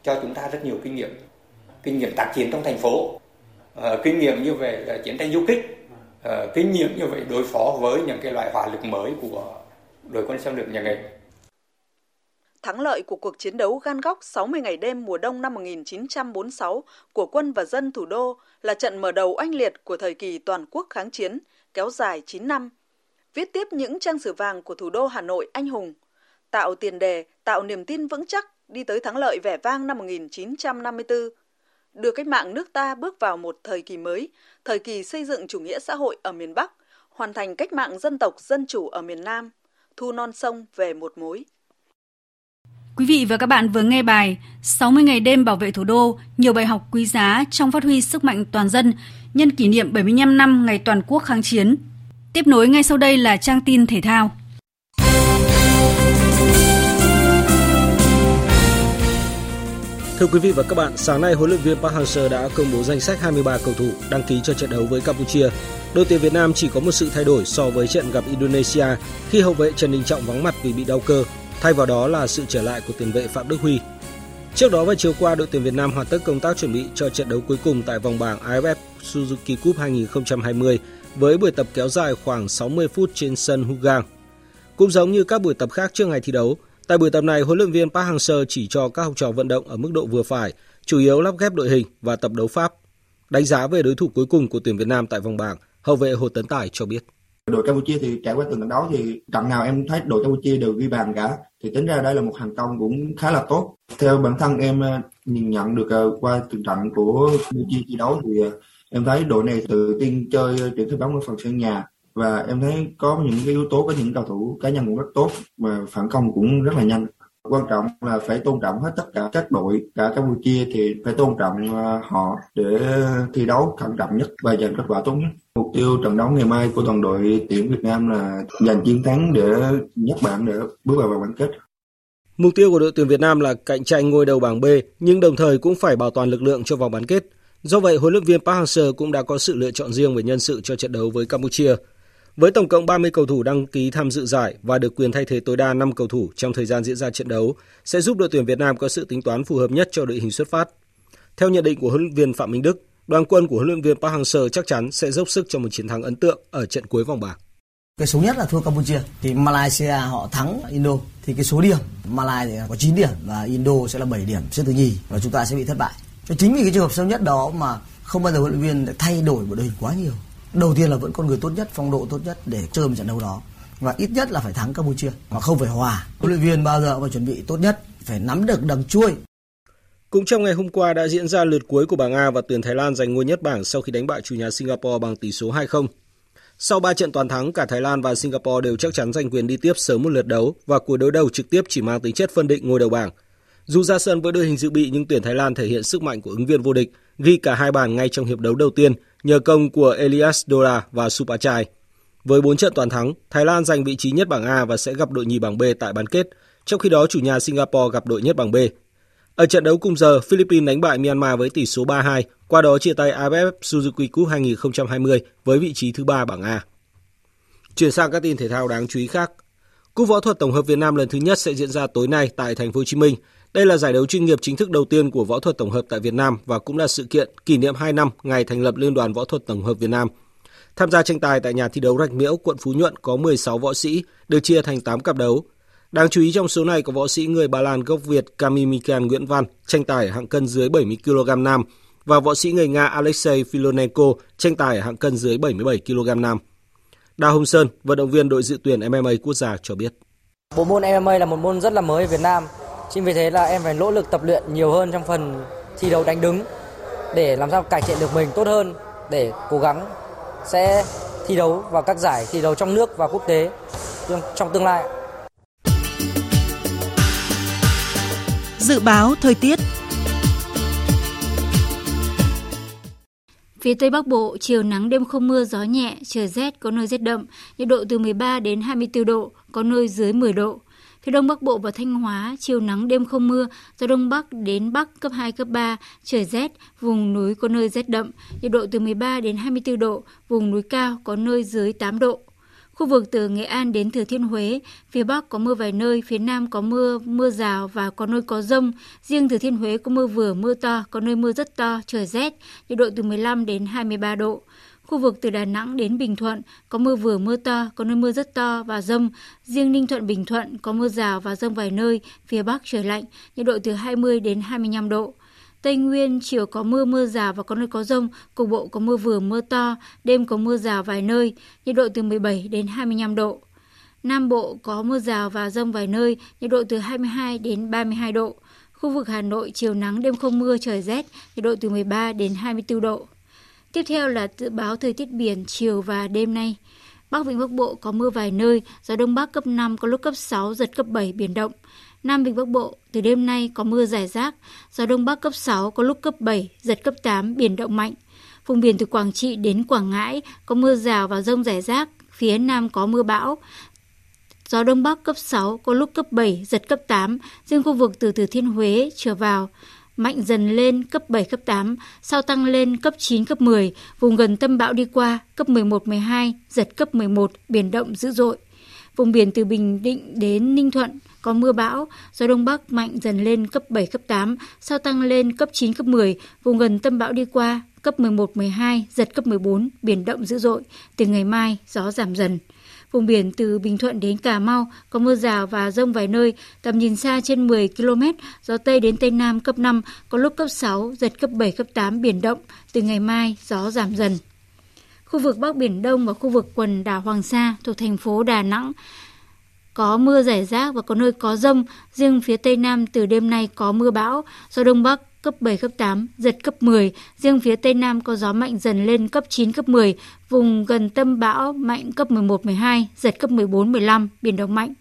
cho chúng ta rất nhiều kinh nghiệm kinh nghiệm tác chiến trong thành phố uh, kinh nghiệm như về chiến tranh du kích uh, kinh nghiệm như vậy đối phó với những cái loại hỏa lực mới của đội quân xâm lược nhà nghề Thắng lợi của cuộc chiến đấu gan góc 60 ngày đêm mùa đông năm 1946 của quân và dân thủ đô là trận mở đầu oanh liệt của thời kỳ toàn quốc kháng chiến, kéo dài 9 năm, viết tiếp những trang sử vàng của thủ đô Hà Nội anh hùng, tạo tiền đề, tạo niềm tin vững chắc đi tới thắng lợi vẻ vang năm 1954, đưa cách mạng nước ta bước vào một thời kỳ mới, thời kỳ xây dựng chủ nghĩa xã hội ở miền Bắc, hoàn thành cách mạng dân tộc dân chủ ở miền Nam, thu non sông về một mối. Quý vị và các bạn vừa nghe bài 60 ngày đêm bảo vệ thủ đô, nhiều bài học quý giá trong phát huy sức mạnh toàn dân nhân kỷ niệm 75 năm ngày toàn quốc kháng chiến. Tiếp nối ngay sau đây là trang tin thể thao. Thưa quý vị và các bạn, sáng nay huấn luyện viên Park Hang-seo đã công bố danh sách 23 cầu thủ đăng ký cho trận đấu với Campuchia. Đội tuyển Việt Nam chỉ có một sự thay đổi so với trận gặp Indonesia khi hậu vệ Trần Đình Trọng vắng mặt vì bị đau cơ, thay vào đó là sự trở lại của tiền vệ Phạm Đức Huy. Trước đó vào chiều qua, đội tuyển Việt Nam hoàn tất công tác chuẩn bị cho trận đấu cuối cùng tại vòng bảng AFF Suzuki Cup 2020 với buổi tập kéo dài khoảng 60 phút trên sân Hugang. Cũng giống như các buổi tập khác trước ngày thi đấu, tại buổi tập này huấn luyện viên Park Hang-seo chỉ cho các học trò vận động ở mức độ vừa phải, chủ yếu lắp ghép đội hình và tập đấu pháp. Đánh giá về đối thủ cuối cùng của tuyển Việt Nam tại vòng bảng, hậu vệ Hồ Tấn Tài cho biết. Đội Campuchia thì trải qua từng trận đấu thì trận nào em thấy đội Campuchia đều ghi bàn cả. Thì tính ra đây là một thành công cũng khá là tốt. Theo bản thân em ờ, nhìn nhận được ờ, qua từng trận của Campuchia thi đấu thì ờ, em thấy đội này tự tin chơi điểm thứ bóng ở phần sân nhà và em thấy có những cái yếu tố có những cầu thủ cá nhân cũng rất tốt và phản công cũng rất là nhanh quan trọng là phải tôn trọng hết tất cả các đội cả Campuchia thì phải tôn trọng à, họ để thi đấu thận trọng nhất và giành kết quả tốt nhất mục tiêu trận đấu ngày mai của toàn đội tuyển Việt Nam là giành chiến thắng để nhất bảng để bước vào vòng bán kết Mục tiêu của đội tuyển Việt Nam là cạnh tranh ngôi đầu bảng B, nhưng đồng thời cũng phải bảo toàn lực lượng cho vòng bán kết. Do vậy, huấn luyện viên Park Hang-seo cũng đã có sự lựa chọn riêng về nhân sự cho trận đấu với Campuchia. Với tổng cộng 30 cầu thủ đăng ký tham dự giải và được quyền thay thế tối đa 5 cầu thủ trong thời gian diễn ra trận đấu, sẽ giúp đội tuyển Việt Nam có sự tính toán phù hợp nhất cho đội hình xuất phát. Theo nhận định của huấn luyện viên Phạm Minh Đức, đoàn quân của huấn luyện viên Park Hang-seo chắc chắn sẽ dốc sức cho một chiến thắng ấn tượng ở trận cuối vòng bảng. Cái số nhất là thua Campuchia thì Malaysia họ thắng Indo thì cái số điểm Malaysia có 9 điểm và Indo sẽ là 7 điểm xếp thứ nhì và chúng ta sẽ bị thất bại. Cho chính vì cái trường hợp xấu nhất đó mà không bao giờ huấn luyện viên thay đổi bộ đội hình quá nhiều đầu tiên là vẫn con người tốt nhất phong độ tốt nhất để chơi một trận đấu đó và ít nhất là phải thắng Campuchia mà không phải hòa huấn luyện viên bao giờ phải chuẩn bị tốt nhất phải nắm được đằng chuôi cũng trong ngày hôm qua đã diễn ra lượt cuối của bảng A và tuyển Thái Lan giành ngôi nhất bảng sau khi đánh bại chủ nhà Singapore bằng tỷ số 2-0. Sau 3 trận toàn thắng, cả Thái Lan và Singapore đều chắc chắn giành quyền đi tiếp sớm một lượt đấu và cuộc đối đầu trực tiếp chỉ mang tính chất phân định ngôi đầu bảng. Dù ra sân với đội hình dự bị nhưng tuyển Thái Lan thể hiện sức mạnh của ứng viên vô địch, ghi cả hai bàn ngay trong hiệp đấu đầu tiên nhờ công của Elias Dora và Supachai. Với 4 trận toàn thắng, Thái Lan giành vị trí nhất bảng A và sẽ gặp đội nhì bảng B tại bán kết, trong khi đó chủ nhà Singapore gặp đội nhất bảng B. Ở trận đấu cùng giờ, Philippines đánh bại Myanmar với tỷ số 3-2, qua đó chia tay AFF Suzuki Cup 2020 với vị trí thứ ba bảng A. Chuyển sang các tin thể thao đáng chú ý khác. Cúp võ thuật tổng hợp Việt Nam lần thứ nhất sẽ diễn ra tối nay tại thành phố Hồ Chí Minh đây là giải đấu chuyên nghiệp chính thức đầu tiên của võ thuật tổng hợp tại Việt Nam và cũng là sự kiện kỷ niệm 2 năm ngày thành lập Liên đoàn Võ thuật Tổng hợp Việt Nam. Tham gia tranh tài tại nhà thi đấu Rạch Miễu, quận Phú Nhuận có 16 võ sĩ, được chia thành 8 cặp đấu. Đáng chú ý trong số này có võ sĩ người Ba Lan gốc Việt Kamimikan Nguyễn Văn tranh tài ở hạng cân dưới 70 kg nam và võ sĩ người Nga Alexei Filonenko tranh tài ở hạng cân dưới 77 kg nam. Đào Hồng Sơn, vận động viên đội dự tuyển MMA quốc gia cho biết. Bộ môn MMA là một môn rất là mới ở Việt Nam Chính vì thế là em phải nỗ lực tập luyện nhiều hơn trong phần thi đấu đánh đứng để làm sao cải thiện được mình tốt hơn để cố gắng sẽ thi đấu vào các giải thi đấu trong nước và quốc tế trong tương lai. Dự báo thời tiết Phía Tây Bắc Bộ, chiều nắng đêm không mưa, gió nhẹ, trời rét, có nơi rét đậm, nhiệt độ từ 13 đến 24 độ, có nơi dưới 10 độ. Phía Đông Bắc Bộ và Thanh Hóa, chiều nắng đêm không mưa, gió Đông Bắc đến Bắc cấp 2, cấp 3, trời rét, vùng núi có nơi rét đậm, nhiệt độ từ 13 đến 24 độ, vùng núi cao có nơi dưới 8 độ. Khu vực từ Nghệ An đến Thừa Thiên Huế, phía Bắc có mưa vài nơi, phía Nam có mưa, mưa rào và có nơi có rông. Riêng Thừa Thiên Huế có mưa vừa, mưa to, có nơi mưa rất to, trời rét, nhiệt độ từ 15 đến 23 độ. Khu vực từ Đà Nẵng đến Bình Thuận có mưa vừa mưa to, có nơi mưa rất to và rông. Riêng Ninh Thuận Bình Thuận có mưa rào và rông vài nơi, phía Bắc trời lạnh, nhiệt độ từ 20 đến 25 độ. Tây Nguyên chiều có mưa mưa rào và có nơi có rông, cục bộ có mưa vừa mưa to, đêm có mưa rào vài nơi, nhiệt độ từ 17 đến 25 độ. Nam Bộ có mưa rào và rông vài nơi, nhiệt độ từ 22 đến 32 độ. Khu vực Hà Nội chiều nắng đêm không mưa trời rét, nhiệt độ từ 13 đến 24 độ. Tiếp theo là dự báo thời tiết biển chiều và đêm nay. Bắc Vịnh Bắc Bộ có mưa vài nơi, gió Đông Bắc cấp 5 có lúc cấp 6, giật cấp 7 biển động. Nam Vịnh Bắc Bộ từ đêm nay có mưa rải rác, gió Đông Bắc cấp 6 có lúc cấp 7, giật cấp 8 biển động mạnh. Vùng biển từ Quảng Trị đến Quảng Ngãi có mưa rào và rông rải rác, phía Nam có mưa bão. Gió Đông Bắc cấp 6 có lúc cấp 7, giật cấp 8, riêng khu vực từ Thừa Thiên Huế trở vào mạnh dần lên cấp 7, cấp 8, sau tăng lên cấp 9, cấp 10, vùng gần tâm bão đi qua cấp 11, 12, giật cấp 11, biển động dữ dội. Vùng biển từ Bình Định đến Ninh Thuận có mưa bão, gió đông bắc mạnh dần lên cấp 7, cấp 8, sau tăng lên cấp 9, cấp 10, vùng gần tâm bão đi qua cấp 11, 12, giật cấp 14, biển động dữ dội. Từ ngày mai, gió giảm dần. Vùng biển từ Bình Thuận đến Cà Mau có mưa rào và rông vài nơi, tầm nhìn xa trên 10 km, gió Tây đến Tây Nam cấp 5, có lúc cấp 6, giật cấp 7, cấp 8, biển động. Từ ngày mai, gió giảm dần. Khu vực Bắc Biển Đông và khu vực quần đảo Hoàng Sa thuộc thành phố Đà Nẵng có mưa rải rác và có nơi có rông. Riêng phía Tây Nam từ đêm nay có mưa bão, gió Đông Bắc cấp 7, cấp 8, giật cấp 10. Riêng phía Tây Nam có gió mạnh dần lên cấp 9, cấp 10. Vùng gần tâm bão mạnh cấp 11, 12, giật cấp 14, 15, biển động mạnh.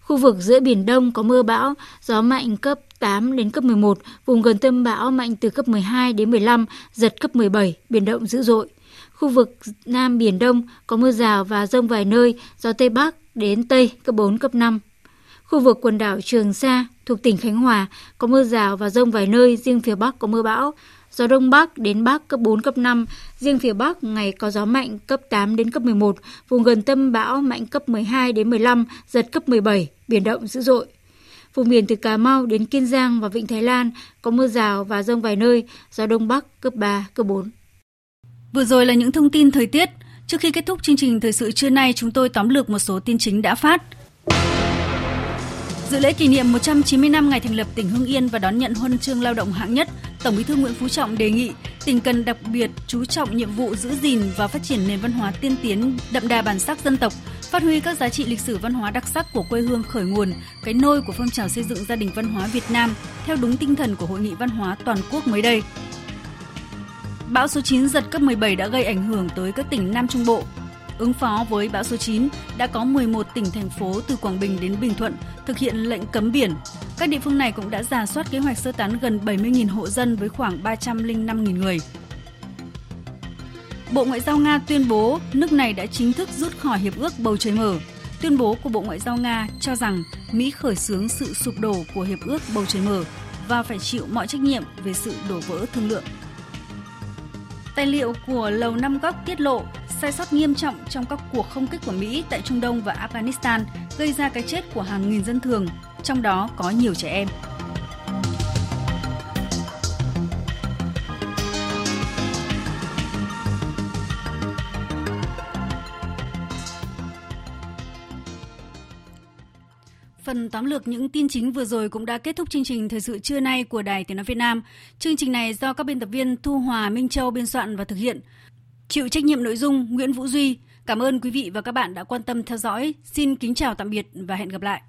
Khu vực giữa Biển Đông có mưa bão, gió mạnh cấp 8 đến cấp 11, vùng gần tâm bão mạnh từ cấp 12 đến 15, giật cấp 17, biển động dữ dội. Khu vực Nam Biển Đông có mưa rào và rông vài nơi, gió Tây Bắc đến Tây cấp 4, cấp 5. Khu vực quần đảo Trường Sa thuộc tỉnh Khánh Hòa có mưa rào và rông vài nơi, riêng phía Bắc có mưa bão. Gió Đông Bắc đến Bắc cấp 4, cấp 5, riêng phía Bắc ngày có gió mạnh cấp 8 đến cấp 11, vùng gần tâm bão mạnh cấp 12 đến 15, giật cấp 17, biển động dữ dội. Vùng biển từ Cà Mau đến Kiên Giang và Vịnh Thái Lan có mưa rào và rông vài nơi, gió Đông Bắc cấp 3, cấp 4. Vừa rồi là những thông tin thời tiết. Trước khi kết thúc chương trình thời sự trưa nay, chúng tôi tóm lược một số tin chính đã phát. Dự lễ kỷ niệm 190 năm ngày thành lập tỉnh Hưng Yên và đón nhận huân chương lao động hạng nhất, Tổng Bí thư Nguyễn Phú Trọng đề nghị tỉnh cần đặc biệt chú trọng nhiệm vụ giữ gìn và phát triển nền văn hóa tiên tiến, đậm đà bản sắc dân tộc, phát huy các giá trị lịch sử văn hóa đặc sắc của quê hương khởi nguồn, cái nôi của phong trào xây dựng gia đình văn hóa Việt Nam theo đúng tinh thần của Hội nghị văn hóa toàn quốc mới đây. Bão số 9 giật cấp 17 đã gây ảnh hưởng tới các tỉnh Nam Trung Bộ. Ứng phó với bão số 9, đã có 11 tỉnh thành phố từ Quảng Bình đến Bình Thuận thực hiện lệnh cấm biển. Các địa phương này cũng đã giả soát kế hoạch sơ tán gần 70.000 hộ dân với khoảng 305.000 người. Bộ Ngoại giao Nga tuyên bố nước này đã chính thức rút khỏi hiệp ước bầu trời mở. Tuyên bố của Bộ Ngoại giao Nga cho rằng Mỹ khởi xướng sự sụp đổ của hiệp ước bầu trời mở và phải chịu mọi trách nhiệm về sự đổ vỡ thương lượng. Tài liệu của Lầu Năm Góc tiết lộ sai sót nghiêm trọng trong các cuộc không kích của Mỹ tại Trung Đông và Afghanistan gây ra cái chết của hàng nghìn dân thường, trong đó có nhiều trẻ em. Phần tóm lược những tin chính vừa rồi cũng đã kết thúc chương trình thời sự trưa nay của Đài Tiếng nói Việt Nam. Chương trình này do các biên tập viên Thu Hòa, Minh Châu biên soạn và thực hiện. Chịu trách nhiệm nội dung Nguyễn Vũ Duy. Cảm ơn quý vị và các bạn đã quan tâm theo dõi. Xin kính chào tạm biệt và hẹn gặp lại.